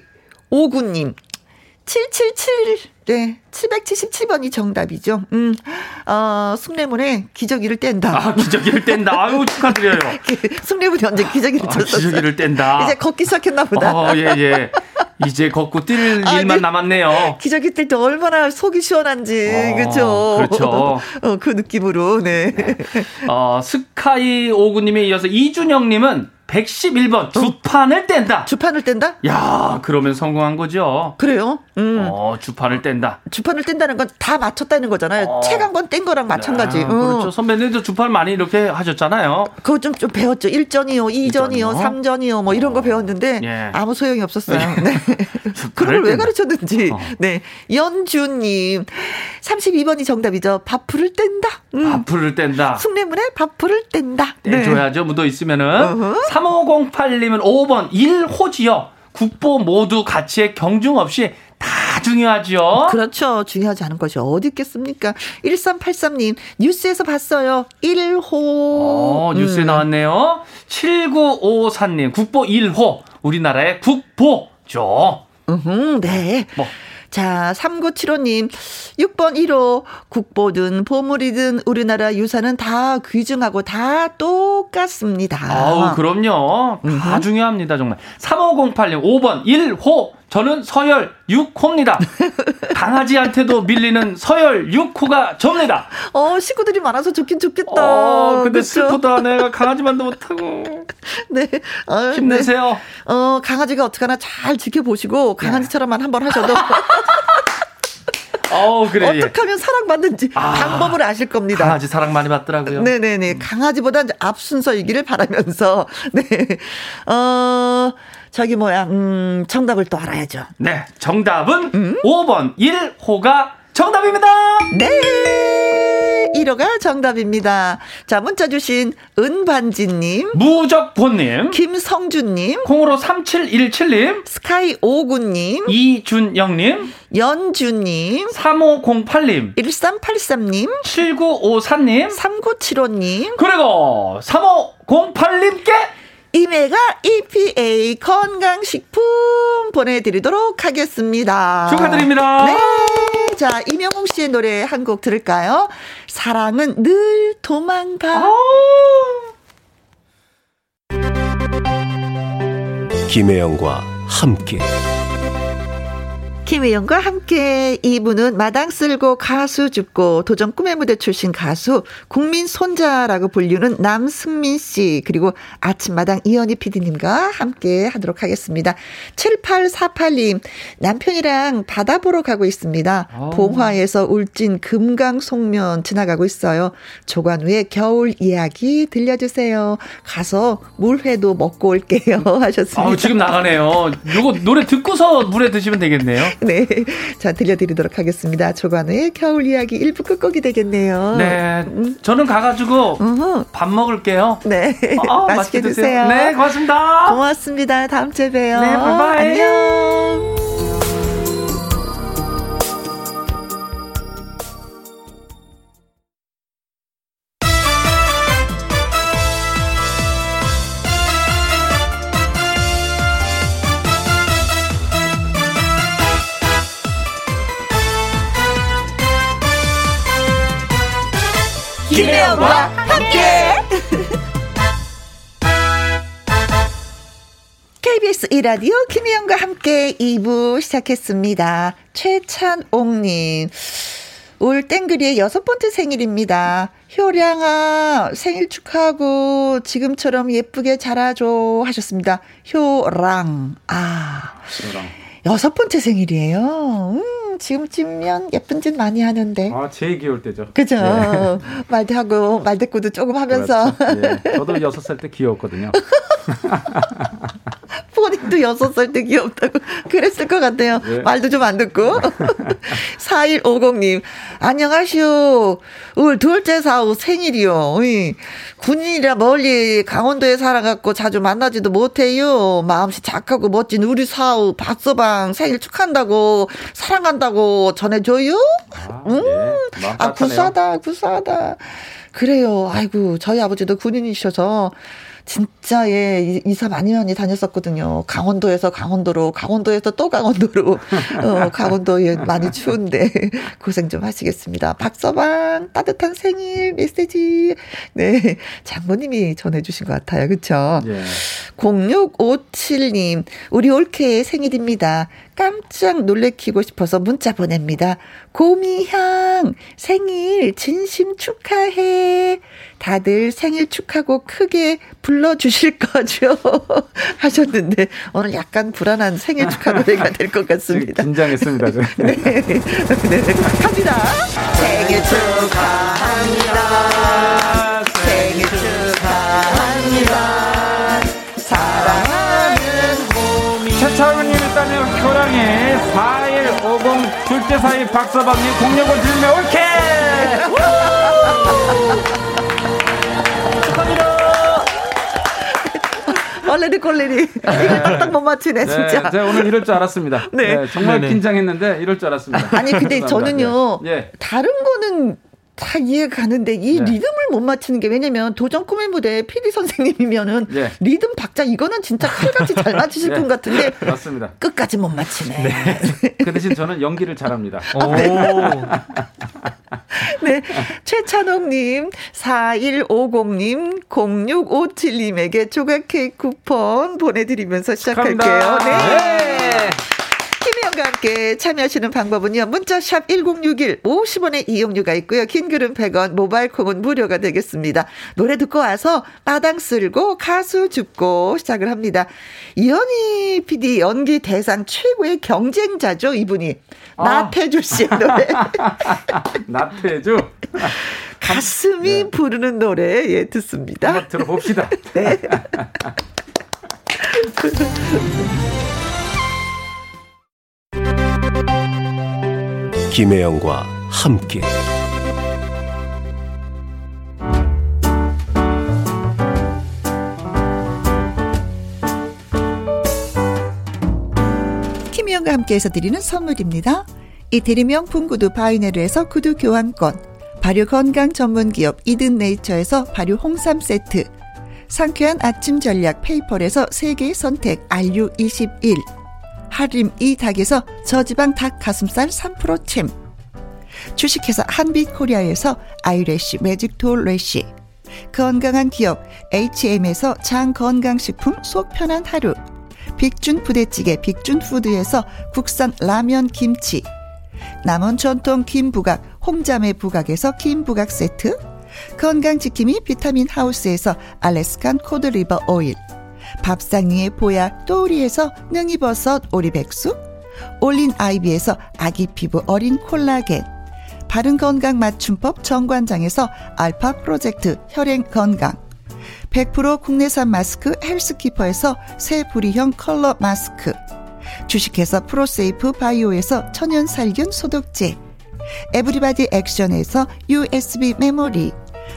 오구님. 777 네, 777번이 정답이죠. 음, 어, 숭례문에 기저귀를 뗀다. 아, 기저귀를 뗀다. 아유, 축하드려요. 숭례문이 언제 기저귀를? 아, 기저귀를 뗀다. 이제 걷기 시작했나 보다. 어, 예, 예. 이제 걷고 뛸 아, 일만 네. 남았네요. 기저귀 뛸 때 얼마나 속이 시원한지, 어, 그렇죠. 그렇죠. 어, 그 느낌으로, 네. 네. 어, 스카이 오구님에 이어서 이준영님은 111번 주판을 뗀다. 주판을 뗀다? 야, 그러면 성공한 거죠. 그래요? 음. 어, 주판을 뗀다. 주판을 뗀다는 건 다 맞췄다는 거잖아요. 어. 책한 권 뗀 거랑 마찬가지. 아, 그렇죠. 선배님도 주판 많이 이렇게 하셨잖아요. 그거 좀, 좀 배웠죠. 1전이요, 2전이요, 3전이요, 뭐 이런 거 배웠는데 예. 아무 소용이 없었어요. 네. 그걸 왜 가르쳤는지. 어. 네. 연주님. 32번이 정답이죠. 밥풀을 뗀다. 음. 밥풀을 뗀다. 숭례문에 밥풀을 뗀다. 떼줘야죠. 네. 묻어 있으면은. 어허. 3508님은 5번 1호지요. 국보 모두 가치에 경중 없이 다 중요하죠. 그렇죠. 중요하지 않은 것이 어디 있겠습니까? 1383님, 뉴스에서 봤어요. 1호. 어, 뉴스에 음. 나왔네요. 7954님, 국보 1호. 우리나라의 국보죠. 음, 네. 뭐. 자, 3975님, 6번 1호, 국보든 보물이든 우리나라 유산은 다 귀중하고 다 똑같습니다. 아우, 그럼요. 다 중요합니다, 정말. 3508님, 5번 1호, 저는 서열 6호입니다. 강아지한테도 밀리는 서열 6호가 접니다. 어, 식구들이 많아서 좋긴 좋겠다. 어, 근데 그쵸? 슬프다. 내가 강아지만도 못하고. 네. 어, 힘내세요. 네. 어, 강아지가 어떡하나 잘 지켜보시고, 강아지처럼만 한번 하셔도. 어 그래. 어떻게 하면 사랑받는지 아, 방법을 아실 겁니다. 강아지 사랑 많이 받더라고요. 네네네. 강아지보다 앞순서이기를 바라면서, 네. 어, 저기 뭐야, 음, 정답을 또 알아야죠. 네, 정답은 음? 5번 1호가 정답입니다. 네. 1호가 정답입니다. 자, 문자 주신 은반지님, 무적보님, 김성준님, 콩으로 3717님, 스카이 오구님, 이준영님, 연주님, 3508님, 1383님, 7954님, 3975님, 그리고 3508님께 이메가 EPA 건강식품 보내드리도록 하겠습니다. 축하드립니다. 네. 자, 이명웅 씨의 노래 한 곡 들을까요? 사랑은 늘 도망가. 김혜영과 함께. 김혜영과 함께 이분은 마당 쓸고 가수 죽고 도전 꿈의 무대 출신 가수 국민 손자라고 불리는 남승민 씨 그리고 아침마당 이현희 PD님과 함께 하도록 하겠습니다. 7848님 남편이랑 바다 보러 가고 있습니다. 오. 어. 봉화에서 울진 금강 송면 지나가고 있어요. 조관우의 겨울 이야기 들려주세요. 가서 물회도 먹고 올게요 하셨습니다. 아, 지금 나가네요. 요거 노래 듣고서 물에 드시면 되겠네요. 네. 자, 들려드리도록 하겠습니다. 조관우의 겨울 이야기 1부 끝곡이 되겠네요. 네. 음. 저는 가가지고. 밥 먹을게요. 네. 어, 맛있게, 맛있게 드세요. 드세요. 네, 고맙습니다. 고맙습니다. 다음 주에 봬요. 네, 바이바이. 안녕. 김혜영과 함께. KBS 이라디오 김혜영과 함께 2부 시작했습니다. 최찬옥님. 올 땡그리의 여섯 번째 생일입니다. 효량아, 생일 축하하고 지금처럼 예쁘게 자라줘 하셨습니다. 효랑. 아. 효랑. 여섯 번째 생일이에요. 음, 지금쯤면 예쁜 짓 많이 하는데. 아, 제일 귀여울 때죠. 그죠. 네. 말대하고 말대꾸도 조금 하면서. 그렇죠. 예. 저도 여섯 살 때 귀여웠거든요. 본인도 여섯 살때 귀엽다고 그랬을 것 같아요. 네. 말도 좀 안 듣고. 4150님, 안녕하시오. 올 둘째 사후 생일이요. 군인이라 멀리 강원도에 살아갖고 자주 만나지도 못해요. 마음씨 착하고 멋진 우리 사후 박서방 생일 축한다고 사랑한다고 전해줘요. 아, 음, 네. 아 구수하다, 구수하다. 그래요. 아이고, 저희 아버지도 군인이셔서 진짜 예 이사 많이 많이 다녔었거든요. 강원도에서 강원도로 강원도에서 또 강원도로 어, 강원도에 많이 추운데 고생 좀 하시겠습니다. 박서방 따뜻한 생일 메시지 네 장모님이 전해주신 것 같아요. 그렇죠? 예. 0657님 우리 올케의 생일입니다. 깜짝 놀래키고 싶어서 문자 보냅니다. 고미향 생일 진심 축하해. 다들 생일 축하고 크게 불러주실 거죠? 하셨는데 오늘 약간 불안한 생일 축하 노래가 될 것 같습니다. 긴장했습니다. 네. 네. 네. 갑니다. 생일 축하 4150 둘째 사이 박서방님 공력을 들며 올케! 얼레리 꼴레리. 이걸 딱딱 못 맞히네, 네, 진짜. 제가 오늘 이럴 줄 알았습니다. 네. 네 정말 네네. 긴장했는데 이럴 줄 알았습니다. 아니, 근데 저는요. 예. 다른 거는 다 이해가 가는데 이 네. 리듬을 못 맞추는 게 왜냐면 도전 꿈의 무대 PD 선생님이면은 네. 리듬 박자 이거는 진짜 칼같이 잘 맞추실 네. 분 같은데 맞습니다. 끝까지 못 맞히네. 네. 그 대신 저는 연기를 잘합니다. 아, 네. 네. 최찬옥님, 4150님, 0657님에게 조각 케이크 쿠폰 보내드리면서 시작할게요. 축하합니다. 네. 함께 참여하시는 방법은요. 문자샵 1061 50원의 이용료가 있고요. 긴 글은 100원, 모바일 콩은 무료가 되겠습니다. 노래 듣고 와서 마당 쓸고 가수 줍고 시작을 합니다. 이현희 PD 연기 대상 최고의 경쟁자죠, 이분이. 아. 나태주 씨의 노래. 나태주. 가슴이 네. 부르는 노래 예 듣습니다. 들어봅시다. 네. 김혜영과 함께 김혜영과 함께해서 드리는 선물입니다. 이태리 명품 구두 바이네르에서 구두 교환권 발효 건강 전문 기업 이든 네이처에서 발효 홍삼 세트 상쾌한 아침 전략 페이퍼에서 세계 선택 RU21 하림 이 닭에서 저지방 닭 가슴살 3% 챔. 주식회사 한빛코리아에서 아이래쉬 매직톨 래쉬. 건강한 기업 H&M에서 장 건강식품 속 편한 하루. 빅준 부대찌개 빅준푸드에서 국산 라면 김치. 남원 전통 김부각 홍자매 부각에서 김부각 세트. 건강지킴이 비타민 하우스에서 Alaskan cod liver oil. 밥상 위의 보약 또우리에서 능이버섯 오리백숙 올린 아이비에서 아기 피부 어린 콜라겐 바른 건강 맞춤법 정관장에서 알파 프로젝트 혈행 건강 100% 국내산 마스크 헬스키퍼에서 새 부리형 컬러 마스크 주식회사 프로세이프 바이오에서 천연 살균 소독제 에브리바디 액션에서 USB 메모리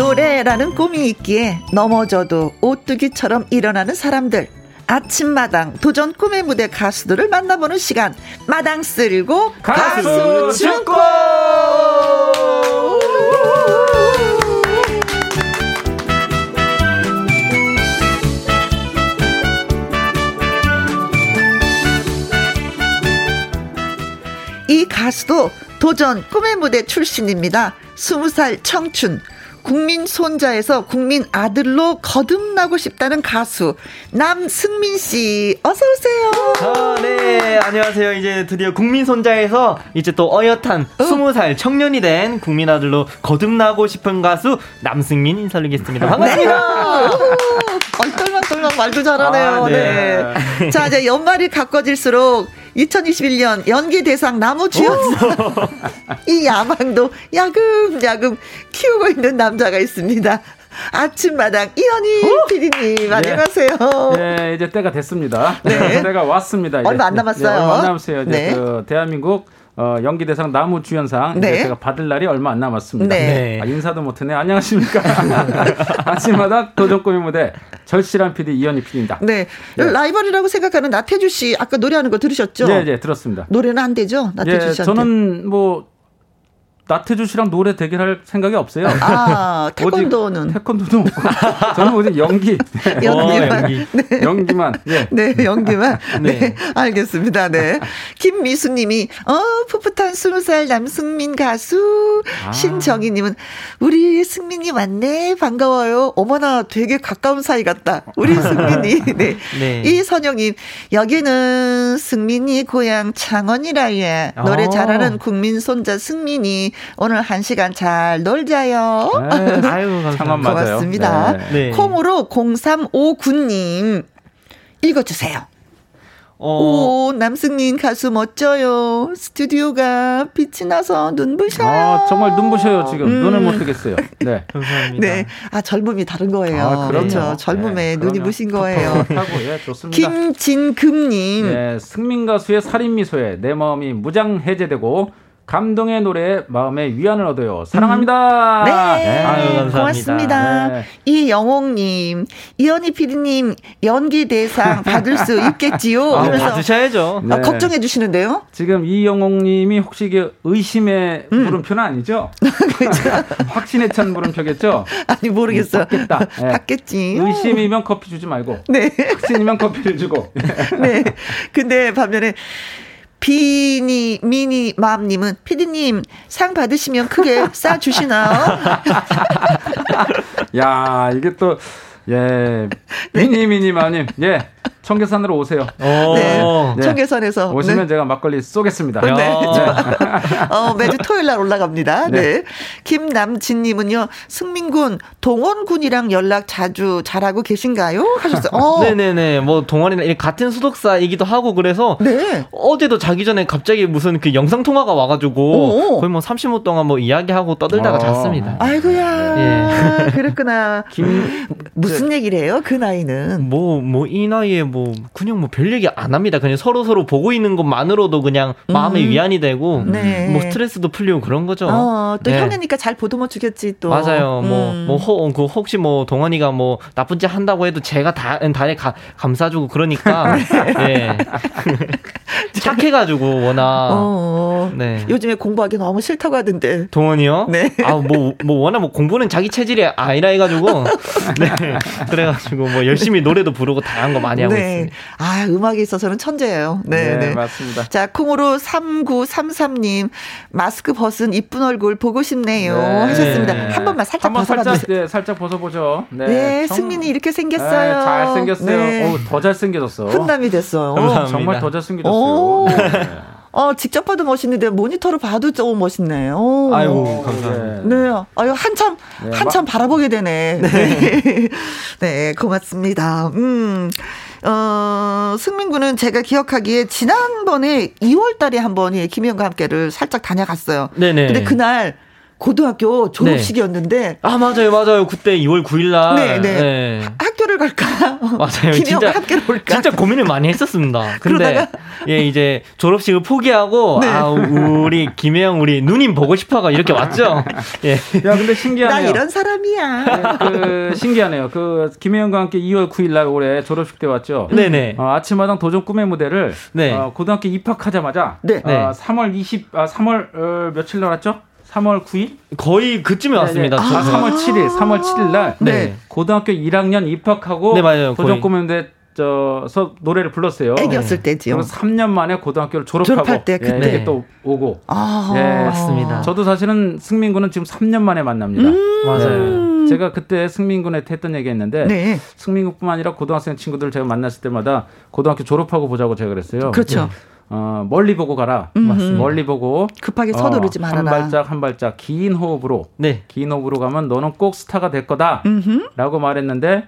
노래라는 꿈이 있기에 넘어져도 오뚜기처럼 일어나는 사람들. 아침마당 도전 꿈의 무대 가수들을 만나보는 시간. 마당 쓸고 가수, 가수 축구! 이 가수도 도전 꿈의 무대 출신입니다. 20살 청춘. 국민 손자에서 국민 아들로 거듭나고 싶다는 가수 남승민 씨 어서 오세요. 아, 네. 안녕하세요. 이제 드디어 국민 손자에서 이제 또 어엿한 어. 20살 청년이 된 국민 아들로 거듭나고 싶은 가수 남승민 인사드리겠습니다. 반갑습니다. 네. 얼떨망떨망 말도 잘하네요. 아, 네. 네. 자, 이제 연말이 가까워질수록 2021년 연기 대상 나무 주연상 이 야망도 야금야금 키우고 있는 남자가 있습니다. 아침마당 이현희 PD님 안녕하세요. 네. 네, 이제 때가 됐습니다. 네. 때가 왔습니다. 이제. 얼마 안 남았어요. 네, 얼마 안 남았어요. 이제 네. 그 대한민국 어, 연기 대상 나무 주연상 네. 제가 받을 날이 얼마 안 남았습니다. 네. 아, 인사도 못했네. 안녕하십니까. 아침마다 도전 꾸미 무대 절실한 PD 이현희 PD입니다. 네. 네. 라이벌이라고 생각하는 나태주 씨 아까 노래하는 거 들으셨죠? 네, 네, 들었습니다. 노래는 안 되죠? 나태주 예, 씨한테. 저는 뭐 나태주 씨랑 노래 대결할 생각이 없어요. 아, 태권도는? 태권도도 없고. 저는 오직 연기. 연기만. 어, 연기. 네. 연기만. 예. 네, 연기만. 네. 네. 알겠습니다. 네. 김미수 님이, 어, 풋풋한 스무 살 남승민 가수. 아. 신정희 님은, 우리 승민이 왔네. 반가워요. 어머나, 되게 가까운 사이 같다. 우리 승민이. 네. 네. 이선영 님, 여기는 승민이 고향 창원이라 예. 노래 어. 잘하는 국민 손자 승민이 오늘 한 시간 잘 놀자요. 네, 아유, 감사합니다. 고맙습니다. 네. 네. 콩으로 0359님 읽어주세요. 어. 오, 남승민 가수 멋져요. 스튜디오가 빛이 나서 눈부셔요. 아, 정말 눈부셔요, 지금. 음. 눈을 못 뜨겠어요. 네. 감사합니다. 네. 아, 젊음이 다른 거예요. 아, 그렇죠. 젊음에 네, 눈이 부신 거예요. 하고, 예, 좋습니다. 김진금님. 네, 승민 가수의 살인 미소에 내 마음이 무장 해제되고 감동의 노래 마음의 위안을 얻어요. 사랑합니다. 음. 네. 네. 아유, 감사합니다. 고맙습니다. 네. 이영옥님, 이현희 PD님 연기 대상 받을 수 있겠지요? 아, 받으셔야죠. 네. 아, 걱정해 주시는데요. 지금 이영옥님이 혹시 이게 의심의 음. 물음표는 아니죠? 그렇죠. 확신에 찬 물음표겠죠? 아니 모르겠어요. 받겠다. 네. 받겠지. 의심이면 커피 주지 말고. 네. 확신이면 커피를 주고. 네. 근데 반면에 비니 미니 맘님은 피디님 상 받으시면 크게 싸 주시나요? 야 이게 또 예, 미니 미니 맘님. 예 청계산으로 오세요. 네. 네. 청계산에서 오시면 네. 제가 막걸리 쏘겠습니다. 네. 네. 어, 매주 토요일 날 올라갑니다. 네. 네. 김남진 님은요, 승민군 동원군이랑 연락 자주 잘하고 계신가요? 하셨어요. 어. 네 네 네. 뭐 동원이랑 같은 소속사이기도 하고 그래서 네. 어제도 자기 전에 갑자기 무슨 그 영상 통화가 와 가지고 오. 거의 뭐 30분 동안 뭐 이야기하고 떠들다가 어. 잤습니다. 아이고야. 예. 그랬구나. 김 무슨 얘기를 해요? 그 나이는 뭐 뭐 이 나이 에 뭐뭐 그냥 뭐 별 얘기 안 합니다. 그냥 서로 서로 보고 있는 것만으로도 그냥 마음의 음. 위안이 되고 네. 뭐 스트레스도 풀리고 그런 거죠. 어, 또 네. 형이니까 잘 보듬어 주겠지 또. 맞아요. 뭐, 음. 뭐 뭐뭐 그 혹시 뭐 동원이가 뭐 나쁜 짓 한다고 해도 제가 다 다에 감싸주고 그러니까 네. 착해가지고 워낙. 어, 어, 네. 요즘에 공부하기 너무 싫다고 하던데. 동원이요? 네. 아뭐뭐 뭐 워낙 뭐 공부는 자기 체질이 아니라 해가지고 네. 그래가지고 뭐 열심히 노래도 부르고 다양한 거 많이 하고 네. 있습니다. 아, 음악에 있어서는 천재예요. 네, 네, 네. 맞습니다. 자, 콩으로 3933님, 마스크 벗은 이쁜 얼굴 보고 싶네요. 네. 하셨습니다. 한 번만 살짝 벗어봐 주세요. 네, 살짝 벗어보죠. 네, 네 정... 승민이 이렇게 생겼어요. 네, 잘 생겼어요. 네. 오, 더 잘 생겨졌어. 훈남이 됐어요. 감사합니다. 정말 더 잘 생겨졌어요. 네. 어, 직접 봐도 멋있는데 모니터로 봐도 좀 멋있네. 오. 아이고, 감사합니다. 네. 아유, 한참, 네, 한참 막... 바라보게 되네. 네. 네. 네, 고맙습니다. 음. 어, 승민 군은 제가 기억하기에 지난번에 2월 달에 한번 김희영과 함께를 살짝 다녀갔어요. 네네. 근데 그날 고등학교 졸업식이었는데. 네. 아, 맞아요, 맞아요. 그때 2월 9일 날. 네, 네. 네. 학교를 갈까? 맞아요. 진짜 학교를 올까? 진짜 고민을 많이 했었습니다. 근데 예 이제 졸업식을 포기하고 네. 아 우리 김혜영 우리 누님 보고 싶어가 이렇게 왔죠. 예. 야 근데 신기하네요. 나 이런 사람이야. 네, 그 신기하네요. 그 김혜영과 함께 2월 9일 날 올해 졸업식 때 왔죠. 네네. 어, 아침마당 도전 꿈의 무대를 네. 어, 고등학교 입학하자마자 네. 어, 3월 20 아, 3월 어, 며칠 날 왔죠? 3월 9일? 거의 그쯤에 네네. 왔습니다. 아, 3월 7일, 3월 7일 날 네. 고등학교 1학년 입학하고 네, 맞아요. 도전 꿈의 무대 저서 노래를 불렀어요. 애기였을 때지요. 그리고 3년 만에 고등학교를 졸업하고 졸업할 때 그때 예, 또 오고. 아, 예. 맞습니다. 저도 사실은 승민 군은 지금 3년 만에 만납니다. 음~ 맞아요. 예. 제가 그때 승민 군한테 했던 얘기했는데 네. 승민 군뿐만 아니라 고등학생 친구들 제가 만났을 때마다 고등학교 졸업하고 보자고 제가 그랬어요. 그렇죠. 네. 어, 멀리 보고 가라. 음흠. 멀리 보고 급하게 서두르지 어, 말아라. 한 발짝 한 발짝 긴 호흡으로 네. 긴 호흡으로 가면 너는 꼭 스타가 될 거다라고 말했는데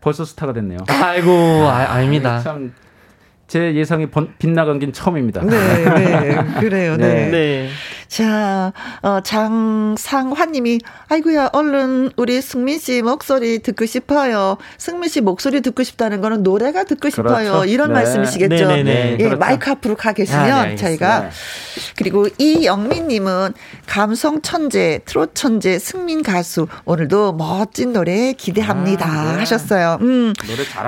벌써 스타가 됐네요. 아이고, 아, 아닙니다. 참. 제 예상이 번, 빗나간 긴 처음입니다. 네, 네. 그래요, 네. 네. 네. 자, 어, 장상화님이, 아이고야, 얼른 우리 승민 씨 목소리 듣고 싶어요. 승민 씨 목소리 듣고 싶다는 거는 노래가 듣고 싶어요. 그렇죠. 이런 네. 말씀이시겠죠. 네네네. 네, 예, 그렇죠. 마이크 앞으로 가 계시면 아, 네, 저희가. 그리고 이영민 님은 감성 천재, 트롯 천재, 승민 가수. 오늘도 멋진 노래 기대합니다. 아, 네. 하셨어요. 음.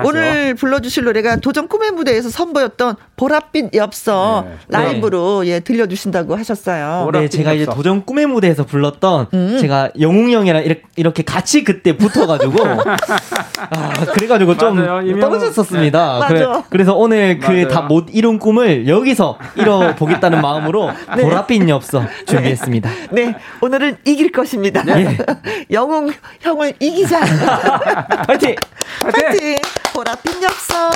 오늘 불러주실 노래가 도전 꿈의 무대에서 선보였던 보랏빛 엽서 네. 라이브로 예, 들려주신다고 하셨어요. 네, 제가 이제 도전 꿈의 무대에서 불렀던 음. 제가 영웅 형이랑 이렇게 같이 그때 붙어가지고 아, 그래가지고 좀 맞아요. 떨어졌었습니다. 네. 그래, 그래 서 오늘 그 다 못 이룬 꿈을 여기서 이뤄 보겠다는 마음으로 네. 보랏빛 엽서 준비했습니다. 네, 네 오늘은 이길 것입니다. 네. 영웅 형을 이기자. 파이팅! 파이팅! 보랏빛 엽서.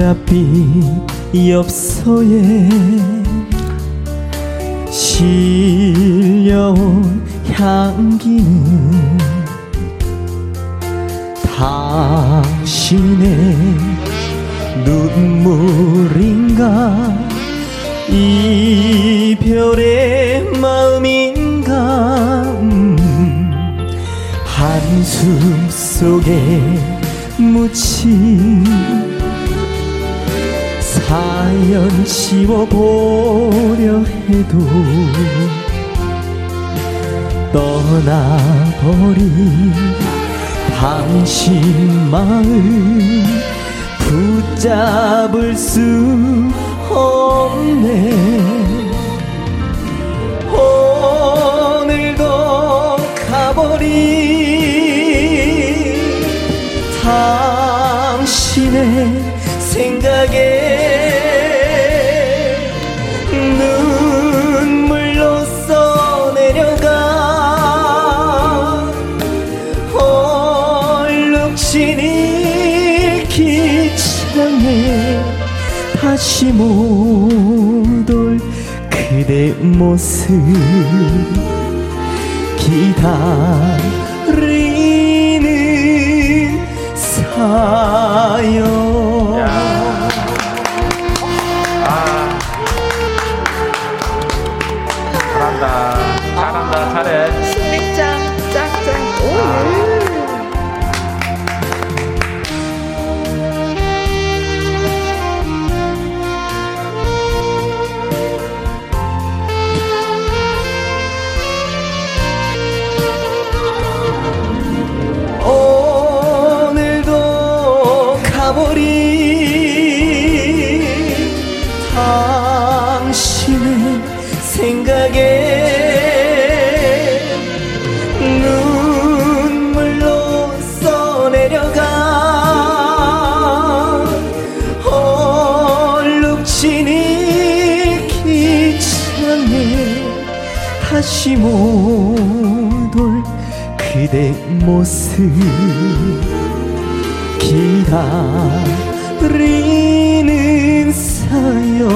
보랏빛 엽서에 실려온 향기는 당신의 눈물인가? 이별의 마음인가? 음, 한숨 속에 묻힌 사연 씌워보려 해도 떠나버린 당신 마음 붙잡을 수 없네. 오늘도 가버린 당신의 기차에 다시 못올 그대 모습 기다리는 사요. 못올 그대 모습 기다리는 사요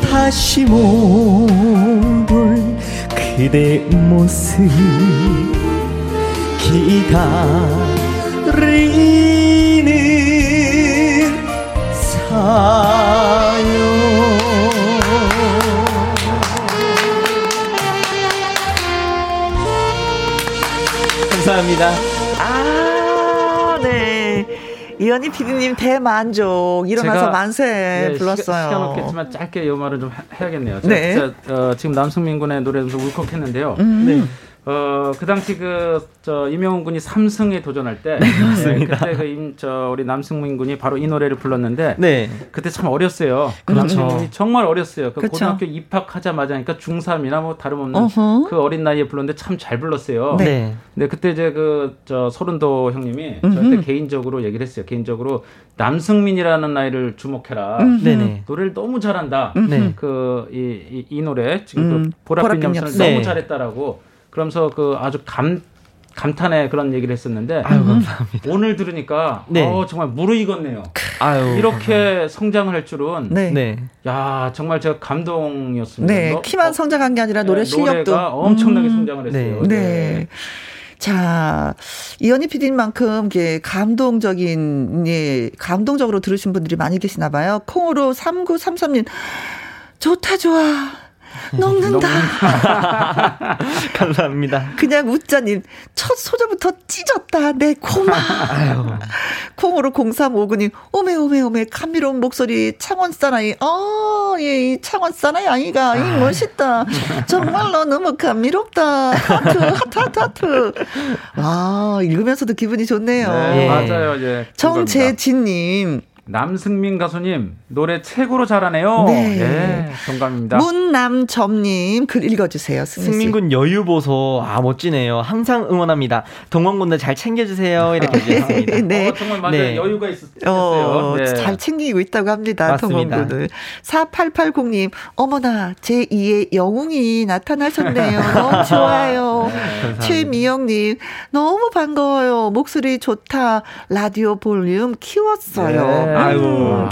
다시 못올 그대 모습 기다리는 사요 감사합니다. 아, 네. 이현희 PD님 대만족 일어나서 만세 네, 불렀어요. 시간, 없겠지만 짧게 이 말을 좀 해야겠네요. 네. 진짜, 어, 지금 남승민 군의 노래도 좀 울컥했는데요. 음. 네. 어, 그 당시 그, 저, 이명훈 군이 삼승에 도전할 때. 네, 맞습니다. 네, 그때 그, 임, 저, 우리 남승민 군이 바로 이 노래를 불렀는데. 네. 그때 참 어렸어요. 그 그렇죠. 정말 어렸어요. 그 그렇죠. 고등학교 입학하자마자, 그러니까 중3이나 뭐 다름없는 어허. 그 어린 나이에 불렀는데 참 잘 불렀어요. 네. 근데 그때 이제 그, 저, 소른도 형님이 저한테 개인적으로 얘기를 했어요. 개인적으로 남승민이라는 나이를 주목해라. 네네. 노래를 너무 잘한다. 네. 그, 이, 이, 이 노래, 지금 그 음. 그 보랏빛 염소를 너무 잘했다라고. 그러면서 그 아주 감 감탄의 그런 얘기를 했었는데 아유, 감사합니다. 오늘 들으니까 네. 어, 정말 무르익었네요. 아유, 이렇게 성장을 할 줄은 네. 네. 야 정말 제가 감동이었습니다. 네, 키만 어, 성장한 게 아니라 노래 네, 실력도 엄청나게 음. 성장을 했어요. 네. 네. 자, 이현희 PD님만큼 게 감동적인 예, 감동적으로 들으신 분들이 많이 계시나 봐요. 콩으로 3933님 좋다 좋아. 녹는다. 감사합니다. 그냥 웃자님, 첫 소절부터 찢었다. 내 고마. 콩으로 0359님, 오메, 오메, 오메, 감미로운 목소리, 창원 사나이. 어, 예, 이 창원 사나이 아이가, 이 아. 멋있다. 정말로 너무 감미롭다. 하트, 하트, 하트, 하트. 아, 읽으면서도 기분이 좋네요. 네, 맞아요, 예. 정재진님. 남승민 가수님 노래 최고로 잘하네요. 네, 네 동감입니다. 문남점님 글 읽어주세요. 승민군 여유 보소 아 멋지네요. 항상 응원합니다. 동원군들 잘 챙겨주세요. 이렇게 해주셨습니다. 네, 어, 정말 맞아요. 네. 여유가 있, 었어요 어, 네. 잘 챙기고 있다고 합니다. 동원군들. 4880님 어머나 제 2의 영웅이 나타나셨네요. 너무 좋아요. 네, 최미영님 너무 반가워요. 목소리 좋다. 라디오 볼륨 키웠어요. 네. 아이고.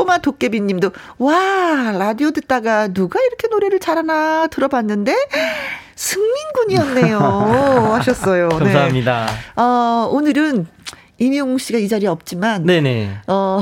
꼬마 도깨비 님도, 와, 라디오 듣다가 누가 이렇게 노래를 잘하나 들어봤는데, 승민군이었네요. 하셨어요. 네. 감사합니다. 네. 어, 오늘은 임용 씨가 이 자리에 없지만, 네네. 어,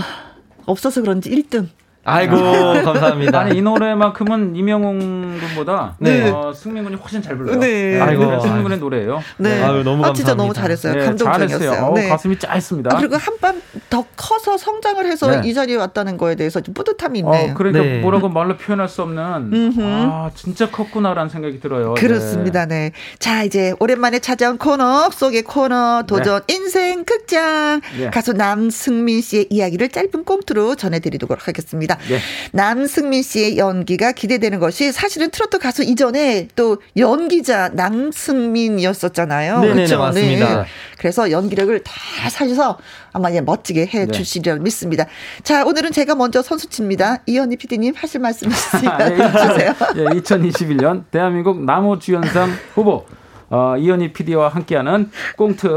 없어서 그런지 1등. 아이고 감사합니다. 아니 이 노래만큼은 이명웅 군보다 네. 어, 승민 군이 훨씬 잘 불러요. 네. 아이고 승민 군의 노래예요. 네. 아유, 너무 감사합니다. 아, 진짜 너무 잘했어요. 네, 감동적이었어요. 어, 네. 가슴이 짜했습니다. 아, 그리고 한번더 커서 성장을 해서 네. 이 자리에 왔다는 거에 대해서 좀 뿌듯함이 있네요. 어, 그러니까 네. 뭐라고 말로 표현할 수 없는 아 진짜 컸구나라는 생각이 들어요. 그렇습니다. 네. 자 이제 오랜만에 찾아온 코너 속의 코너 도전 인생 극장 가수 남승민 씨의 이야기를 짧은 꽁트로 전해드리도록 하겠습니다. 네. 남승민 씨의 연기가 기대되는 것이 사실은 트로트 가수 이전에 또 연기자 남승민이었었잖아요. 네, 그렇죠? 맞습니다. 네. 그래서 연기력을 다 살려서 아마 예, 멋지게 해 네. 주시리라 믿습니다. 자, 오늘은 제가 먼저 선수치입니다. 이현희 PD님 하실 말씀 있으시면 네, 하세요. 예, 2021년 대한민국 나무 주연상 후보 어, 이현희 PD와 함께하는 꽁트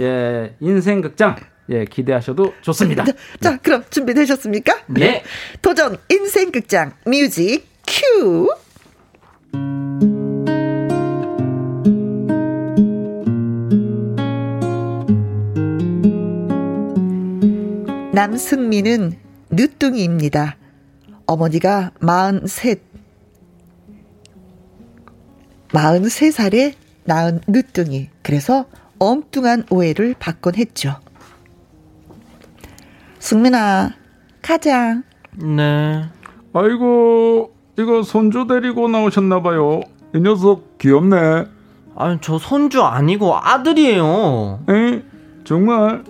예, 인생극장 예, 기대하셔도 좋습니다. 자, 자 그럼 준비되셨습니까? 네. 도전 인생극장 뮤직 큐. 남승민은 늦둥이입니다. 어머니가 43, 43살에 낳은 늦둥이. 그래서 엉뚱한 오해를 받곤 했죠. 승민아, 가자. 네. 아이고, 이거 손주 데리고 나오셨나봐요. 이 녀석 귀엽네. 아니, 저 손주 아니고 아들이에요. 에? 정말?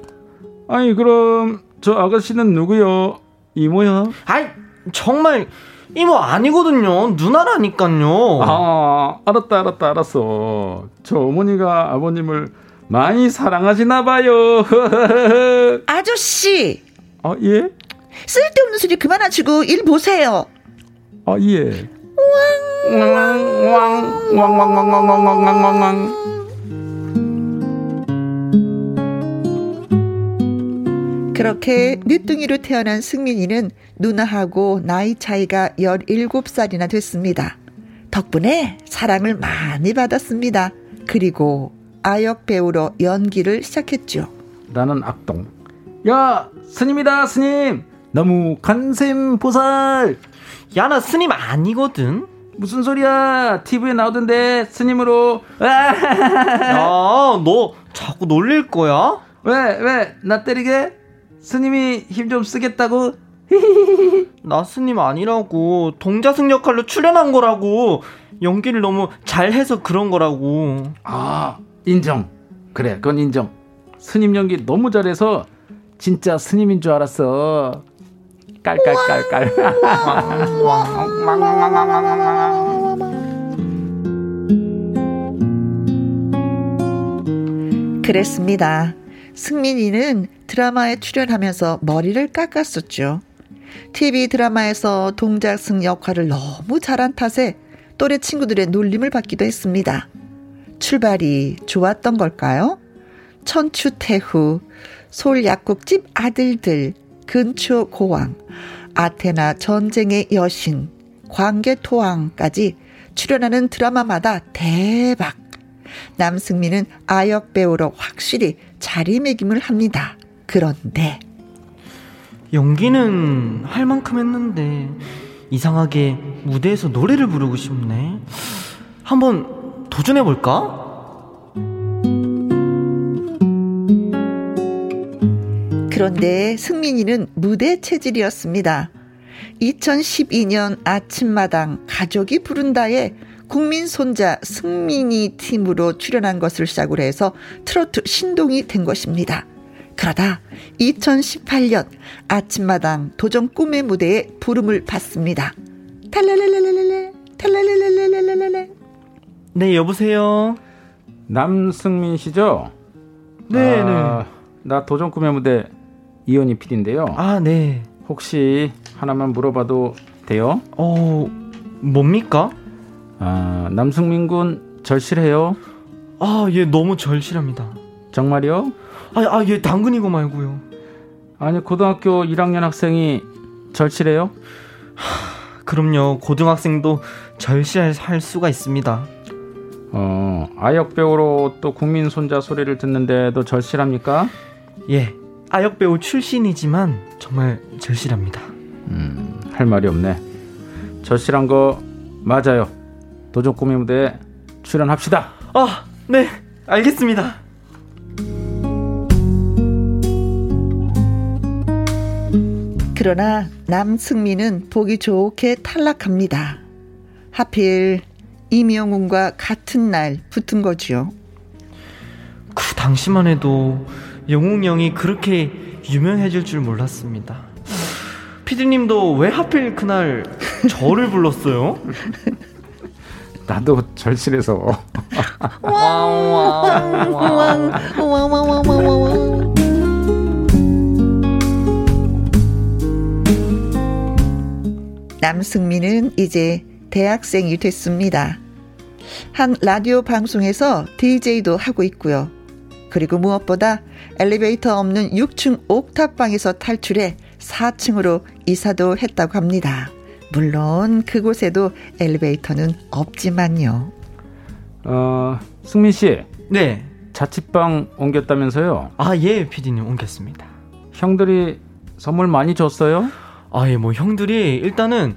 아니, 그럼 저 아가씨는 누구요? 이모야? 아이, 정말 이모 아니거든요. 누나라니까요. 아, 알았다, 알았다, 알았어. 저 어머니가 아버님을 많이 사랑하시나 봐요. 아저씨. 아, 예? 쓸데없는 소리 그만하시고 일 보세요. 아, 예. 그렇게 늦둥이로 태어난 승민이는 누나하고 나이 차이가 17살이나 됐습니다. 덕분에 사랑을 많이 받았습니다. 그리고 아역 배우로 연기를 시작했죠. 나는 악동. 야, 스님이다, 스님! 너무 간샘 보살! 야, 나 스님 아니거든? 무슨 소리야? TV에 나오던데, 스님으로. 야, 너 자꾸 놀릴 거야? 왜, 왜, 나 때리게? 스님이 힘 좀 쓰겠다고? 나 스님 아니라고. 동자승 역할로 출연한 거라고. 연기를 너무 잘해서 그런 거라고. 아, 인정. 그래, 그건 인정. 스님 연기 너무 잘해서 진짜 스님인 줄 알았어. 깔깔깔깔. 그랬습니다. 승민이는 드라마에 출연하면서 머리를 깎았었죠. TV 드라마에서 동작승 역할을 너무 잘한 탓에 또래 친구들의 놀림을 받기도 했습니다. 출발이 좋았던 걸까요? 천추태후, 솔 약국집 아들들, 근초 고왕, 아테나 전쟁의 여신, 광개토왕까지 출연하는 드라마마다 대박. 남승민은 아역 배우로 확실히 자리매김을 합니다. 그런데 연기는 할 만큼 했는데 이상하게 무대에서 노래를 부르고 싶네. 한번 도전해 볼까? 그런데 승민이는 무대 체질이었습니다. 2012년 아침마당 가족이 부른다에 국민 손자 승민이 팀으로 출연한 것을 시작으로 해서 트로트 신동이 된 것입니다. 그러다 2018년 아침마당 도전 꿈의 무대에 부름을 받습니다. 탈랄랄랄랄랄 탈랄랄랄랄랄랄 네 여보세요. 남승민 씨죠? 네, 아, 네. 나 도전 꿈의 무대 이현희 PD인데요. 아, 네. 혹시 하나만 물어봐도 돼요? 어, 뭡니까? 아, 남승민 군 절실해요? 아, 예, 너무 절실합니다. 정말요? 아, 아, 예, 당근이고 말고요. 아니, 고등학교 1학년 학생이 절실해요? 하, 그럼요. 고등학생도 절실할 수가 있습니다. 어, 아역 배우로 또 국민 손자 소리를 듣는데도 절실합니까? 예, 아역 배우 출신이지만 정말 절실합니다. 음, 할 말이 없네. 절실한 거 맞아요. 도전 꿈의 무대에 출연합시다. 아, 네, 알겠습니다. 그러나 남승민은 보기 좋게 탈락합니다. 하필 이명훈과 같은 날 붙은 거지요. 그 당시만 해도 영웅 형이 그렇게 유명해질 줄 몰랐습니다. 피디님도 왜 하필 그날 저를 불렀어요? 나도 절실해서. 남승민은 이제 대학생이 됐습니다. 한 라디오 방송에서 DJ도 하고 있고요. 그리고 무엇보다 엘리베이터 없는 6층 옥탑방에서 탈출해 4층으로 이사도 했다고 합니다. 물론 그곳에도 엘리베이터는 없지만요. 어, 승민 씨. 네. 자취방 옮겼다면서요? 아, 예, 피디님 옮겼습니다. 형들이 선물 많이 줬어요? 아, 예, 뭐 형들이 일단은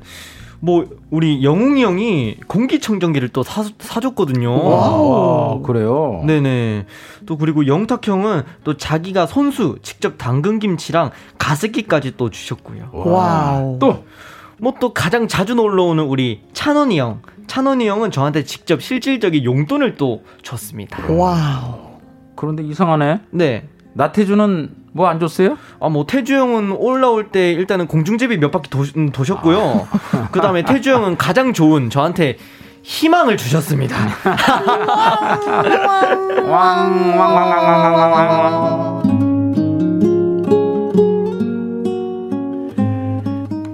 뭐 우리 영웅이 형이 공기청정기를 또 사, 사줬거든요. 와, 그래요? 네네. 또 그리고 영탁 형은 또 자기가 손수 직접 담근 김치랑 가습기까지 또 주셨고요. wow. 또뭐 또 가장 자주 놀러 오는 우리 찬원이 형. 찬원이 형은 저한테 직접 실질적인 용돈을 또 줬습니다. wow. 그런데 이상하네. 네. 나태주는 뭐 안 줬어요? 아, 뭐, 태주 형은 올라올 때 일단은 공중제비 몇 바퀴 도, 음, 도셨고요. 아. 그 다음에 태주 형은 가장 좋은 저한테 희망을 주셨습니다.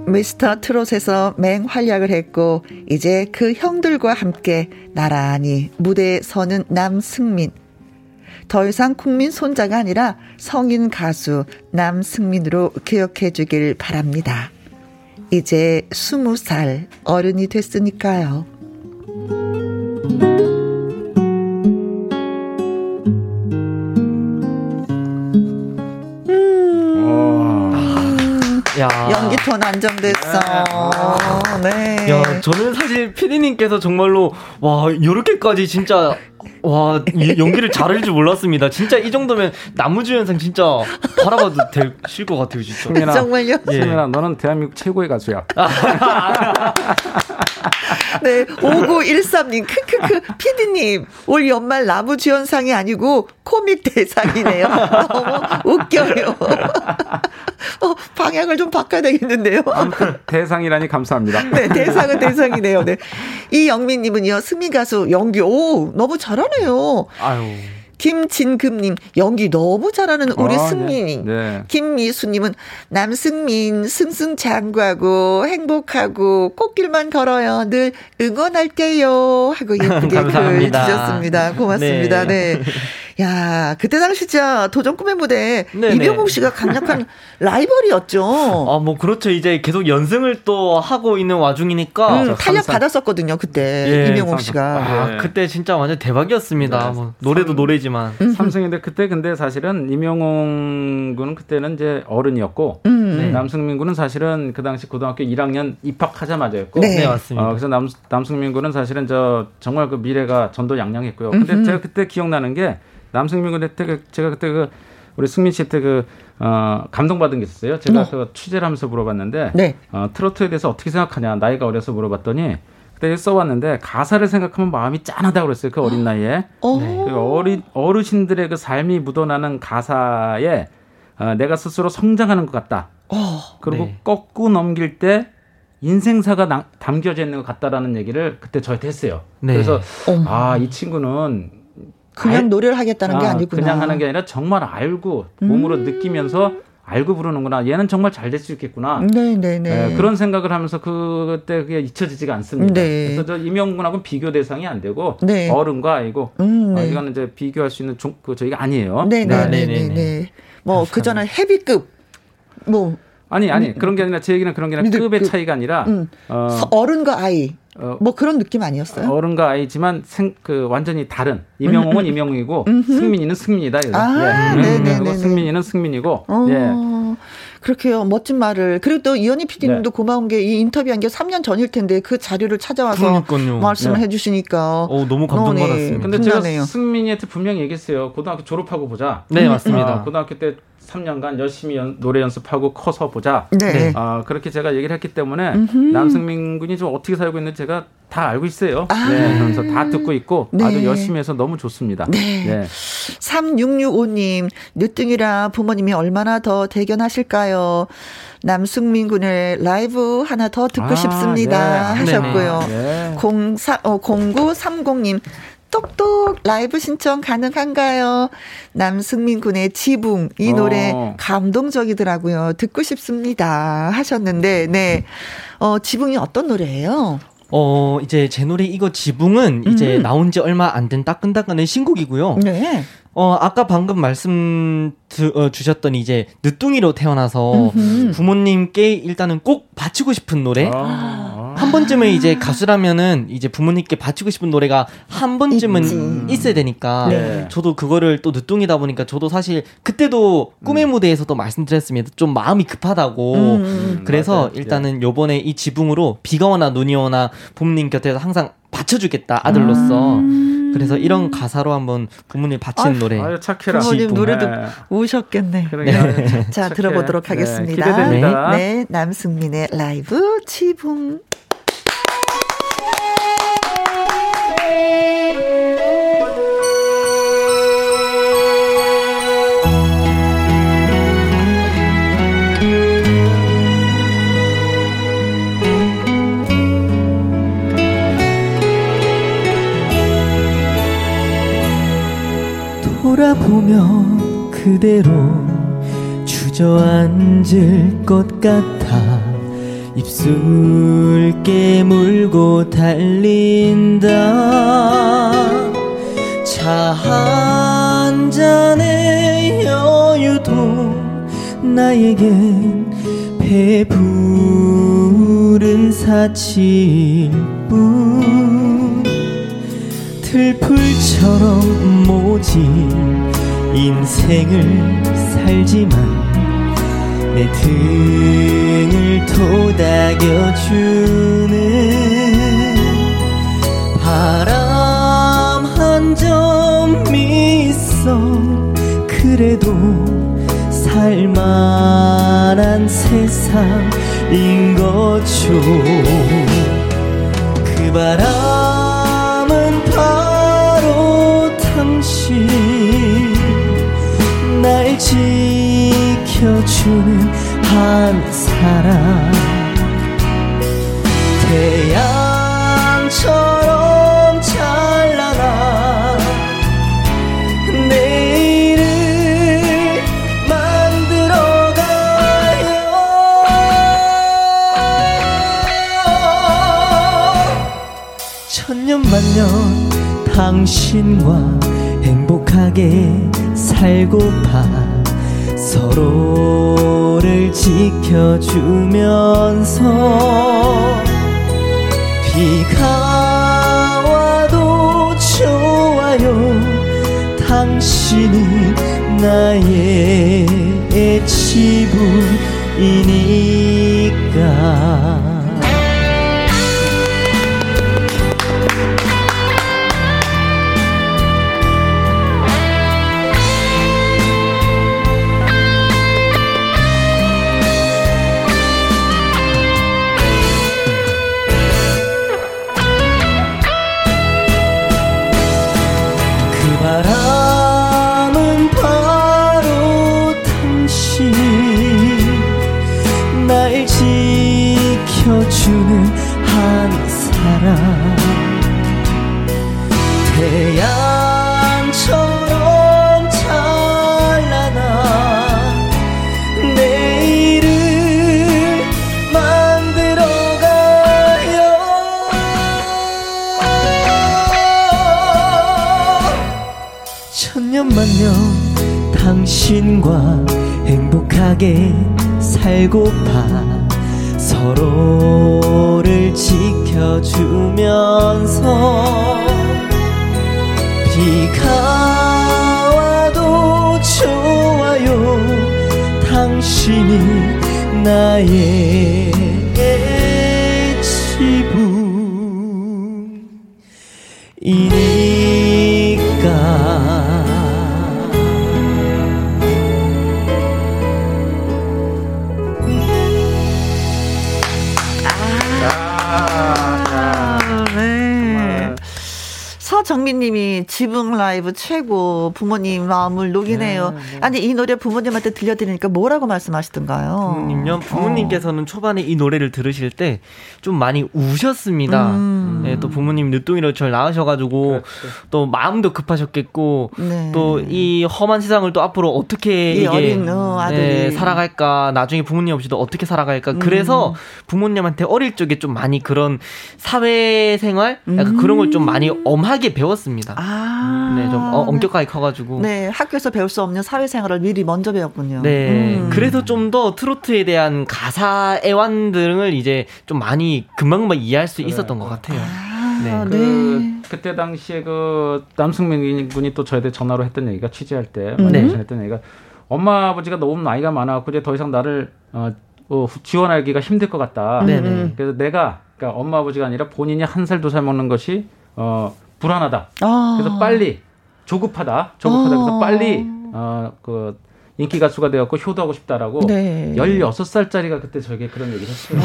미스터 트롯에서 맹활약을 했고 이제 그 형들과 함께 나란히 무대에 서는 남승민. 더 이상 국민 손자가 아니라 성인 가수 남승민으로 기억해 주길 바랍니다. 이제 스무 살 어른이 됐으니까요. 야. 연기 톤 안정됐어. 네. 네. 야, 저는 사실 피디님께서 정말로 와 이렇게까지 진짜 와 연기를 잘할 줄 몰랐습니다. 진짜 이 정도면 나무주연상 진짜 바라봐도 되실 것 같아요, 진짜. 정말요? 예. 승민아, 너는 대한민국 최고의 가수야. 네, 5913님, 크크크, 피디님, 올 연말 나무 주연상이 아니고 코믹 대상이네요. 너무 웃겨요. 어, 방향을 좀 바꿔야 되겠는데요. 아무튼 대상이라니 감사합니다. 네, 대상은 대상이네요. 네. 이영민님은요, 승민 가수 연기, 오, 너무 잘하네요. 아유. 김진금님 연기 너무 잘하는 우리 아, 승민이. 네. 네. 김미수님은 남승민 승승장구하고 행복하고 꽃길만 걸어요. 늘 응원할게요. 하고 예쁘게 글 주셨습니다. 고맙습니다. 네. 네. 야, 그때 당시 진짜 도전 꿈의 무대 네네. 이병국 씨가 강력한 라이벌이었죠. 아, 뭐 그렇죠. 이제 계속 연승을 또 하고 있는 와중이니까 음, 탄력 받았었거든요. 그때 예, 이병국 씨가. 아, 네. 그때 진짜 완전 대박이었습니다. 네. 뭐 노래도 노래지만 음. 삼성인데 그때 근데 사실은 이명웅 군은 그때는 이제 어른이었고 음. 네. 남승민 군은 사실은 그 당시 고등학교 1학년 입학하자마자였고 네, 네 맞습니다. 어, 그래서 남 남승민 군은 사실은 저 정말 그 미래가 전도 양양했고요. 근데 음흠. 제가 그때 기억나는 게 남승민 군때 그 제가 그때 그 우리 승민 씨때그 어, 감동받은 게 있었어요. 제가 어. 그 취재를 하면서 물어봤는데 네. 어, 트로트에 대해서 어떻게 생각하냐 나이가 어려서 물어봤더니 그때 써왔는데 가사를 생각하면 마음이 짠하다고 그랬어요. 그 어린 나이에 어. 네. 그 어린 어르신들의 그 삶이 묻어나는 가사에 어, 내가 스스로 성장하는 것 같다. 어. 그리고 네. 꺾고 넘길 때 인생사가 나, 담겨져 있는 것 같다라는 얘기를 그때 저한테 했어요. 네. 그래서 아 이 친구는 그냥 알, 노래를 하겠다는 아, 게 아니구나. 그냥 하는 게 아니라 정말 알고 몸으로 음. 느끼면서 알고 부르는구나. 얘는 정말 잘 될 수 있겠구나. 네네네. 네, 네, 그런 생각을 하면서 그때 그게 잊혀지지가 않습니다. 네. 그래서 저 임영군하고는 비교 대상이 안 되고 네. 어른과 아이고 음, 네. 어, 이거는 이제 비교할 수 있는 종, 그 저희가 아니에요. 네네네네. 뭐 그 전에 헤비급 뭐 아니 아니 음, 그런 게 아니라 제 얘기는 그런 게 아니라 급의 그, 차이가 아니라 음, 어, 어른과 아이 어, 뭐 그런 느낌 아니었어요? 어른과 아이지만 생, 그 완전히 다른 이명웅은 이명웅이고 승민이는 승민이다. 아, 예. 네네네. 승민이는 승민이고. 어, 예. 그렇게요. 멋진 말을. 그리고 또 이현희 PD님도 네. 고마운 게 이 인터뷰한 게 3년 전일 텐데 그 자료를 찾아와서 그러니까요. 말씀을 네. 해주시니까. 어, 너무 감동받았습니다. 근데 분하네요. 제가 승민이한테 분명히 얘기했어요. 고등학교 졸업하고 보자. 네, 맞습니다. 아, 고등학교 때 3년간 열심히 연, 노래 연습하고 커서 보자. 네. 아, 그렇게 제가 얘기를 했기 때문에 음흠. 남승민 군이 좀 어떻게 살고 있는지 제가 다 알고 있어요. 아. 네. 그래서 다 듣고 있고 네. 아주 열심히 해서 너무 좋습니다. 네. 네. 3665님, 늦둥이라 부모님이 얼마나 더 대견하실까요? 남승민 군의 라이브 하나 더 듣고 아, 싶습니다. 네. 하셨고요. 네. 04, 어, 0930님, 똑똑 라이브 신청 가능한가요? 남승민 군의 지붕 이 노래 어. 감동적이더라고요. 듣고 싶습니다. 하셨는데 네. 어, 지붕이 어떤 노래예요? 어, 이제 제 노래 이거 지붕은 이제 음. 나온 지 얼마 안 된 따끈따끈한 신곡이고요. 네. 어, 아까 방금 말씀 드, 어, 주셨던 이제 늦둥이로 태어나서 음흠. 부모님께 일단은 꼭 바치고 싶은 노래. 아. 한 번쯤은 이제 가수라면은 이제 부모님께 바치고 싶은 노래가 한 번쯤은 있지. 있어야 되니까 네. 저도 그거를 또 늦둥이다 보니까 저도 사실 그때도 꿈의 음. 무대에서도 말씀드렸습니다. 좀 마음이 급하다고. 음. 그래서 맞아요. 일단은 네. 요번에 이 지붕으로 비가 오나 눈이 오나 부모님 곁에서 항상 받쳐주겠다 아들로서. 음. 그래서 이런 가사로 한번 부모님 바친 노래. 아유, 착해라. 부모님 노래도 네. 우셨겠네. 네. 자, 들어보도록 네, 하겠습니다. 네, 네, 남승민의 라이브 지붕. 돌아보면 그대로 주저앉을 것 같아 입술 깨물고 달린다. 차 한 잔의 여유도 나에겐 배부른 사치일 뿐. 들풀처럼 모진 인생을 살지만 내 등을 토닥여주는 바람 한 점 있어 그래도 살만한 세상인 거죠. 그 바람 주는 한 사람. 태양처럼 찬란한 내일을 만들어가요. 천년만년 당신과 행복하게 살고파 서로를 지켜주면서 비가 와도 좋아요. 당신이 나의 지붕이니까 살고파. 서로를 지켜주면서 비가 와도 좋아요. 당신이 나의 지붕이니까 서정민님이 지붕 라이브 최고 부모님 마음을 녹이네요. 아니 이 노래 부모님한테 들려드리니까 뭐라고 말씀하시던가요? 부모님요. 부모님께서는 초반에 이 노래를 들으실 때 좀 많이 우셨습니다. 음. 네, 또 부모님 늦둥이로 절 낳으셔가지고 또 마음도 급하셨겠고 네. 또이 험한 세상을 또 앞으로 어떻게 이 이게 어린, 어. 네, 살아갈까 나중에 부모님 없이도 어떻게 살아갈까 음. 그래서 부모님한테 어릴 적에 좀 많이 그런 사회생활 약간 그런 걸 좀 많이 엄하게 배웠 습니다. 음. 아. 네, 좀 어, 엄격하게 커가지고. 네, 학교에서 배울 수 없는 사회생활을 미리 먼저 배웠군요. 네. 음. 그래서 좀 더 트로트에 대한 가사 애완 등을 이제 좀 많이 금방금방 이해할 수 있었던 것 같아요. 네. 그 그때 당시에 그 남승민 군이 또 저한테 전화로 했던 얘기가 취재할 때 음. 네. 네. 했던 얘기가 엄마 아버지가 너무 나이가 많아갖고 이제 더 이상 나를 어, 어, 지원하기가 힘들 것 같다. 네네. 그래서 내가 그러니까 엄마 아버지가 아니라 본인이 한 살 두 살 먹는 것이 어, 불안하다. 아. 그래서 빨리 조급하다. 조급하다. 그래서 어. 빨리 어 그 인기 가수가 되었고 효도하고 싶다라고 네. 16살짜리가 그때 저에게 그런 얘기를 했어요.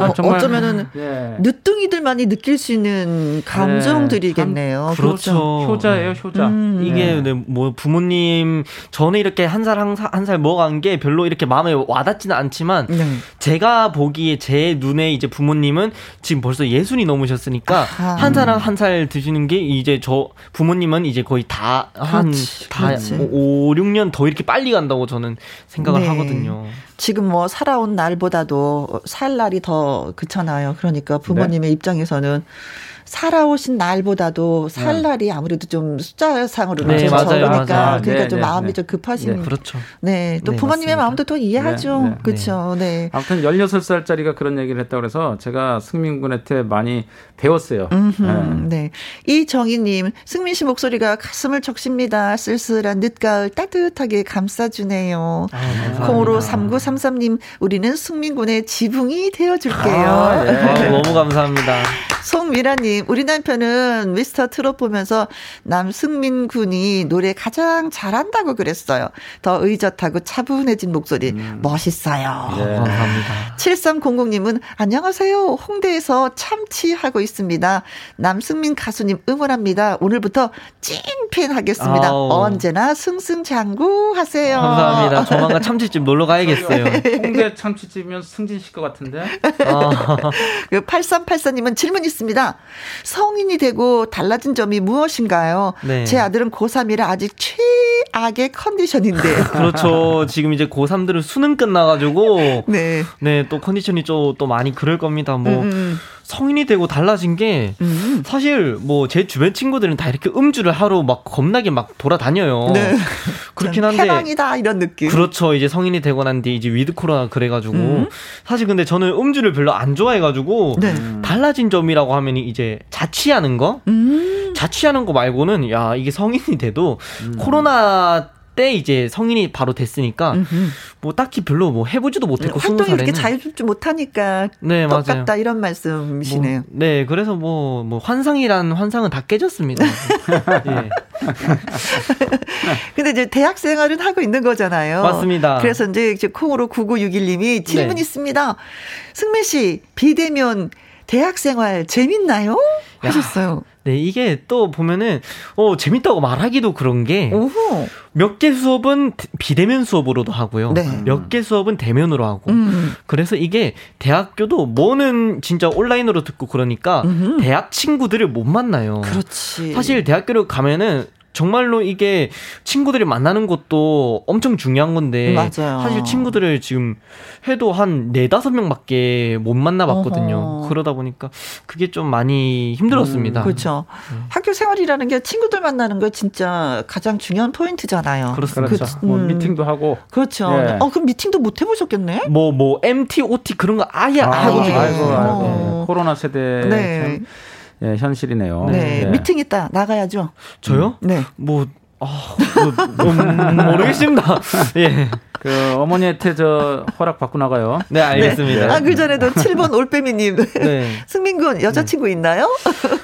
아, 어쩌면은 예. 늦둥이들만이 느낄 수 있는 감정들이겠네요. 그렇죠. 효자예요, 효자. 음. 이게 네, 뭐 부모님 전에 이렇게 한 살 한살 먹어간 게 별로 이렇게 마음에 와닿지는 않지만 네. 제가 보기에 제 눈에 이제 부모님은 지금 벌써 예순이 넘으셨으니까. 한 살 한 살 드시는 게 이제 저 부모님은 이제 거의 다 한다 그렇지. 5, 6년 더 이렇게 빨리 간다 고 저는 생각을 네. 하거든요. 지금 뭐 살아온 날보다도 살 날이 더 그렇잖아요. 그러니까 부모님의 입장에서는 살아오신 날보다도 살 네. 날이 아무래도 좀 숫자상으로는 네, 맞아요, 적으니까 맞아요. 그러니까 네, 좀 네, 마음이 네. 좀 급하신. 그렇죠. 네, 또 부모님의 맞습니다. 마음도 또 이해하죠. 그렇죠. 네. 아무튼 16살짜리가 그런 얘기를 했다고 그래서 제가 승민 군한테 많이 배웠어요. 네. 이정희 님, 승민 씨 목소리가 가슴을 적십니다. 쓸쓸한 늦가을 따뜻하게 감싸 주네요. 아, 콩으로 3933 님, 우리는 승민 군의 지붕이 되어 줄게요. 아, 네. 아, 너무 감사합니다. 송미라 님, 우리 남편은 미스터 트롯 보면서 남승민 군이 노래 가장 잘한다고 그랬어요. 더 의젓하고 차분해진 목소리, 음. 멋있어요. 네. 감사합니다. 7300 님은 안녕하세요. 홍대에서 참치하고 있습니다. 남승민 가수님 응원합니다. 오늘부터 찐팬 하겠습니다. 아우. 언제나 승승장구 하세요. 감사합니다. 조만간 참치집 놀러 가야겠어요. 홍대 참치집이면 승진 씨것 같은데? 아. 그 8384님은 질문 있습니다. 성인이 되고 달라진 점이 무엇인가요? 네. 제 아들은 고3이라 아직 최악의 컨디션인데. 그렇죠. 지금 이제 고3들은 수능 끝나가지고. 네. 네, 또 컨디션이 좀 또 많이 그럴 겁니다. 뭐. 음. 음. 성인이 되고 달라진 게 음. 사실 뭐 제 주변 친구들은 다 이렇게 음주를 하러 막 겁나게 막 돌아다녀요. 네. 그렇긴 한데 해방이다 이런 느낌. 그렇죠. 이제 성인이 되고 난 뒤에 이제 위드 코로나 그래가지고 음. 사실 근데 저는 음주를 별로 안 좋아해가지고 네. 달라진 점이라고 하면 이제 자취하는 거. 음. 자취하는 거 말고는 야 이게 성인이 돼도 음. 코로나 때 이제 성인이 바로 됐으니까 음흠. 뭐 딱히 별로 뭐 해보지도 못했고 네, 활동이 이렇게 자유롭지 못하니까 네, 똑같다 맞아요. 이런 말씀이시네요. 뭐, 네, 그래서 뭐뭐 뭐 환상이란 환상은 다 깨졌습니다. 예. 근데 이제 대학 생활은 하고 있는 거잖아요. 맞습니다. 그래서 이제 콩으로 9961님이 질문 네. 있습니다. 승민 씨 비대면 대학 생활 재밌나요? 하셨어요. 네, 이게 또 보면은 어 재밌다고 말하기도 그런 게 몇 개 수업은 비대면 수업으로도 하고요. 네. 몇개 수업은 대면으로 하고. 음. 그래서 이게 대학교도 뭐는 진짜 온라인으로 듣고 그러니까 음흠. 대학 친구들을 못 만나요. 그렇지. 사실 대학교를 가면은 정말로 이게 친구들이 만나는 것도 엄청 중요한 건데 맞아요. 사실 친구들을 지금 해도 한 네다섯 명밖에 못 만나봤거든요. 어허. 그러다 보니까 그게 좀 많이 힘들었습니다. 음, 그렇죠. 네. 학교 생활이라는 게 친구들 만나는 거 진짜 가장 중요한 포인트잖아요. 그렇습니다. 그렇죠. 그, 뭐 음. 미팅도 하고. 그렇죠. 예. 어, 그럼 미팅도 못 해보셨겠네? 뭐, 뭐, MT, OT 그런 거 아예 아, 적이 아이고, 아이고. 어. 코로나 세대. 네. 예, 현실이네요. 네. 네. 미팅 있다 나가야죠. 저요? 네. 뭐 아, 뭐, 뭐, 모르겠습니다. 예. 그 어머니한테 저 허락 받고 나가요. 네, 알겠습니다. 네. 아, 그 전에도 7번 올빼미님. 네. 승민군, 여자친구 네. 있나요?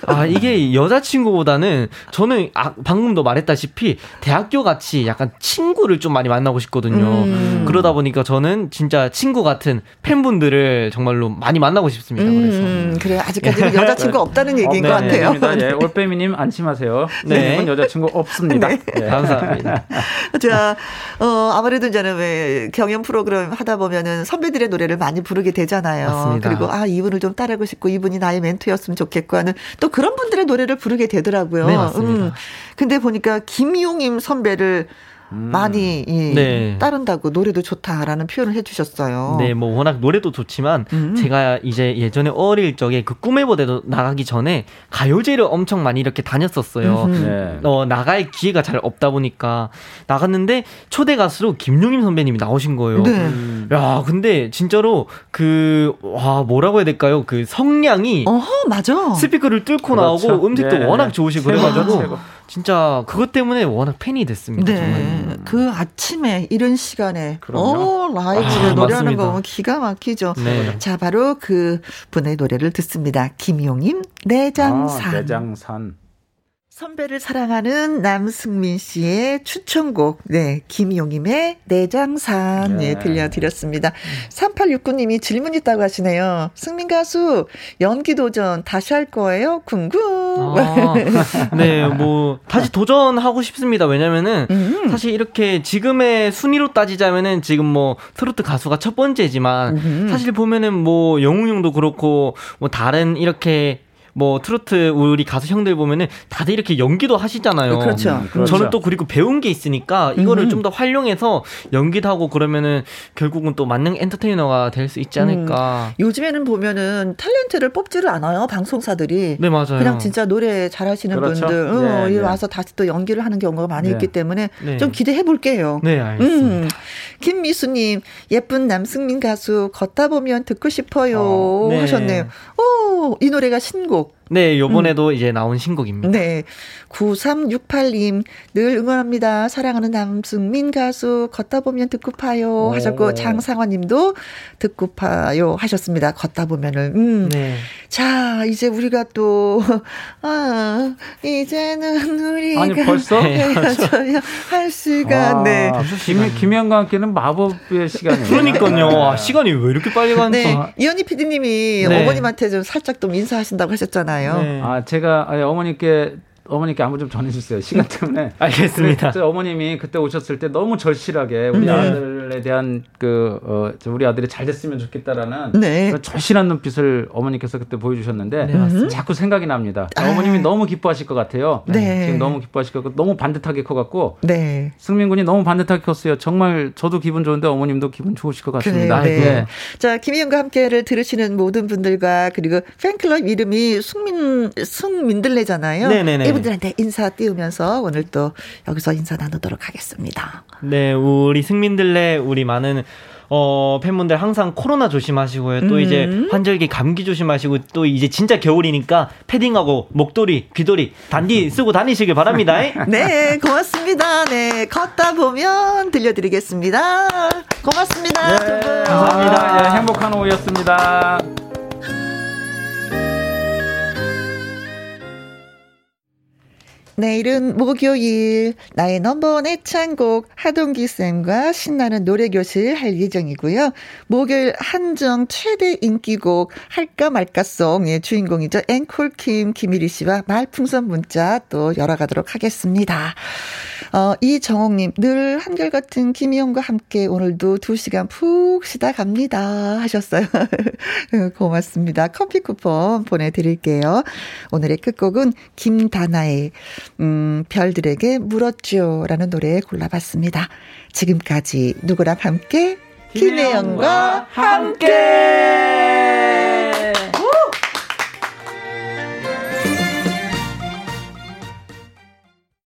아, 이게 여자친구보다는 저는 아, 방금도 말했다시피 대학교 같이 약간 친구를 좀 많이 만나고 싶거든요. 음. 그러다 보니까 저는 진짜 친구 같은 팬분들을 정말로 많이 만나고 싶습니다. 그래서. 음, 그래, 아직까지는 여자친구 없다는 얘기인 어, 것 네, 같아요. 네, 올빼미님 안심하세요. 네. 여자친구 없습니다. 네. 네. 감사합니다. 자, 어, 아무래도 이제는 왜 경연 프로그램 하다 보면은 선배들의 노래를 많이 부르게 되잖아요. 맞습니다. 그리고 아 이분을 좀 따르고 싶고 이분이 나의 멘토였으면 좋겠고 하는 또 그런 분들의 노래를 부르게 되더라고요. 네, 맞습니다. 음. 근데 보니까 김용임 선배를 음. 많이 예, 네. 따른다고 노래도 좋다라는 표현을 해주셨어요. 네, 뭐 워낙 노래도 좋지만 음. 제가 이제 예전에 어릴 적에 그 꿈의 무대도 나가기 전에 가요제를 엄청 많이 이렇게 다녔었어요. 네. 어, 나갈 기회가 잘 없다 보니까 나갔는데 초대 가수로 김용임 선배님이 나오신 거예요. 네. 음. 야, 근데 진짜로 그 와 뭐라고 해야 될까요? 그 성량이 어허, 맞아. 스피커를 뚫고 그렇죠. 나오고 음색도 네. 워낙 좋으시고 그래가지고. 진짜 그것 때문에 워낙 팬이 됐습니다. 네. 정말. 그 아침에 이런 시간에 어 라이브를 아, 노래하는 거 보면 기가 막히죠. 네. 자 바로 그 분의 노래를 듣습니다. 김용임 내장산. 아, 내장산. 선배를 사랑하는 남승민 씨의 추천곡, 네, 김용임의 내장산, 네, 네 들려드렸습니다. 3869님이 질문 있다고 하시네요. 승민 가수, 연기 도전 다시 할 거예요? 궁금. 아, 네, 뭐, 다시 도전하고 싶습니다. 왜냐면은, 음. 사실 이렇게 지금의 순위로 따지자면은 지금 뭐, 트로트 가수가 첫 번째지만, 음. 사실 보면은 뭐, 영웅형도 그렇고, 뭐, 다른 이렇게 뭐 트로트 우리 가수 형들 보면은 다들 이렇게 연기도 하시잖아요. 그렇죠. 음, 그렇죠. 저는 또 그리고 배운 게 있으니까 이거를 좀 더 활용해서 연기도 하고 그러면은 결국은 또 만능 엔터테이너가 될 수 있지 않을까. 음. 요즘에는 보면은 탤런트를 뽑지를 않아요. 방송사들이. 네, 맞아요. 그냥 진짜 노래 잘하시는 그렇죠. 분들 어, 네, 네. 와서 다시 또 연기를 하는 경우가 많이 네. 있기 때문에 네. 좀 기대해 볼게요. 네, 알겠습니다. 음. 김미수님 예쁜 남승민 가수 걷다 보면 듣고 싶어요 어, 네. 하셨네요. 오, 이 노래가 신곡. 네, 요번에도 음. 이제 나온 신곡입니다. 네. 9368님, 늘 응원합니다. 사랑하는 남승민 가수, 걷다 보면 듣고 파요. 오. 하셨고, 장상화 님도 듣고 파요. 하셨습니다. 걷다 보면은, 음. 네. 자, 이제 우리가 또, 아, 이제는 우리가. 아니, 벌써? 헤어져야 할 시간, 아, 네. 김, 김현과 함께는 마법의 시간이에요. 그러니까요. 아, 시간이 왜 이렇게 빨리 가는지. 네. 이현희 PD님이 네. 어머님한테 좀 살짝 좀 인사하신다고 하셨잖아요. 네. 아, 제가 어머님께 어머니께 한번 좀 전해주세요. 시간 때문에. 알겠습니다. 어머님이 그때 오셨을 때 너무 절실하게 우리 네. 아들에 대한 그, 어, 우리 아들이 잘 됐으면 좋겠다라는 네. 절실한 눈빛을 어머니께서 그때 보여주셨는데 네, 자꾸 생각이 납니다. 아. 어머님이 너무 기뻐하실 것 같아요. 네. 지금 너무 기뻐하실 것 같고 너무 반듯하게 커갖고 네. 승민 군이 너무 반듯하게 컸어요. 정말 저도 기분 좋은데 어머님도 기분 좋으실 것 같습니다. 그래, 네. 자, 김희영과 함께를 들으시는 모든 분들과 그리고 팬클럽 이름이 승민, 승민들레잖아요. 네네네. 분들한테 인사 띄우면서 오늘 또 여기서 인사 나누도록 하겠습니다. 네, 우리 승민들네 우리 많은 어, 팬분들 항상 코로나 조심하시고요. 또 음. 이제 환절기 감기 조심하시고 또 이제 진짜 겨울이니까 패딩하고 목도리, 귀도리 단디 쓰고 다니시길 바랍니다. 네, 고맙습니다. 네, 걷다 보면 들려드리겠습니다. 고맙습니다. 네, 감사합니다. 네, 행복한 오후였습니다. 내일은 목요일 나의 넘버원 애창곡 하동기 쌤과 신나는 노래 교실 할 예정이고요. 목요일 한정 최대 인기곡 할까 말까송의 주인공이죠. 앵콜 킴 김일희 씨와 말풍선 문자 또 열어가도록 하겠습니다. 어, 이정옥님, 늘 한결같은 김희영과 함께 오늘도 2 시간 푹 쉬다 갑니다. 하셨어요. 고맙습니다. 커피 쿠폰 보내드릴게요. 오늘의 끝곡은 김다나의, 음, 별들에게 물었죠. 라는 노래 골라봤습니다. 지금까지 누구랑 함께? 김혜영과 함께!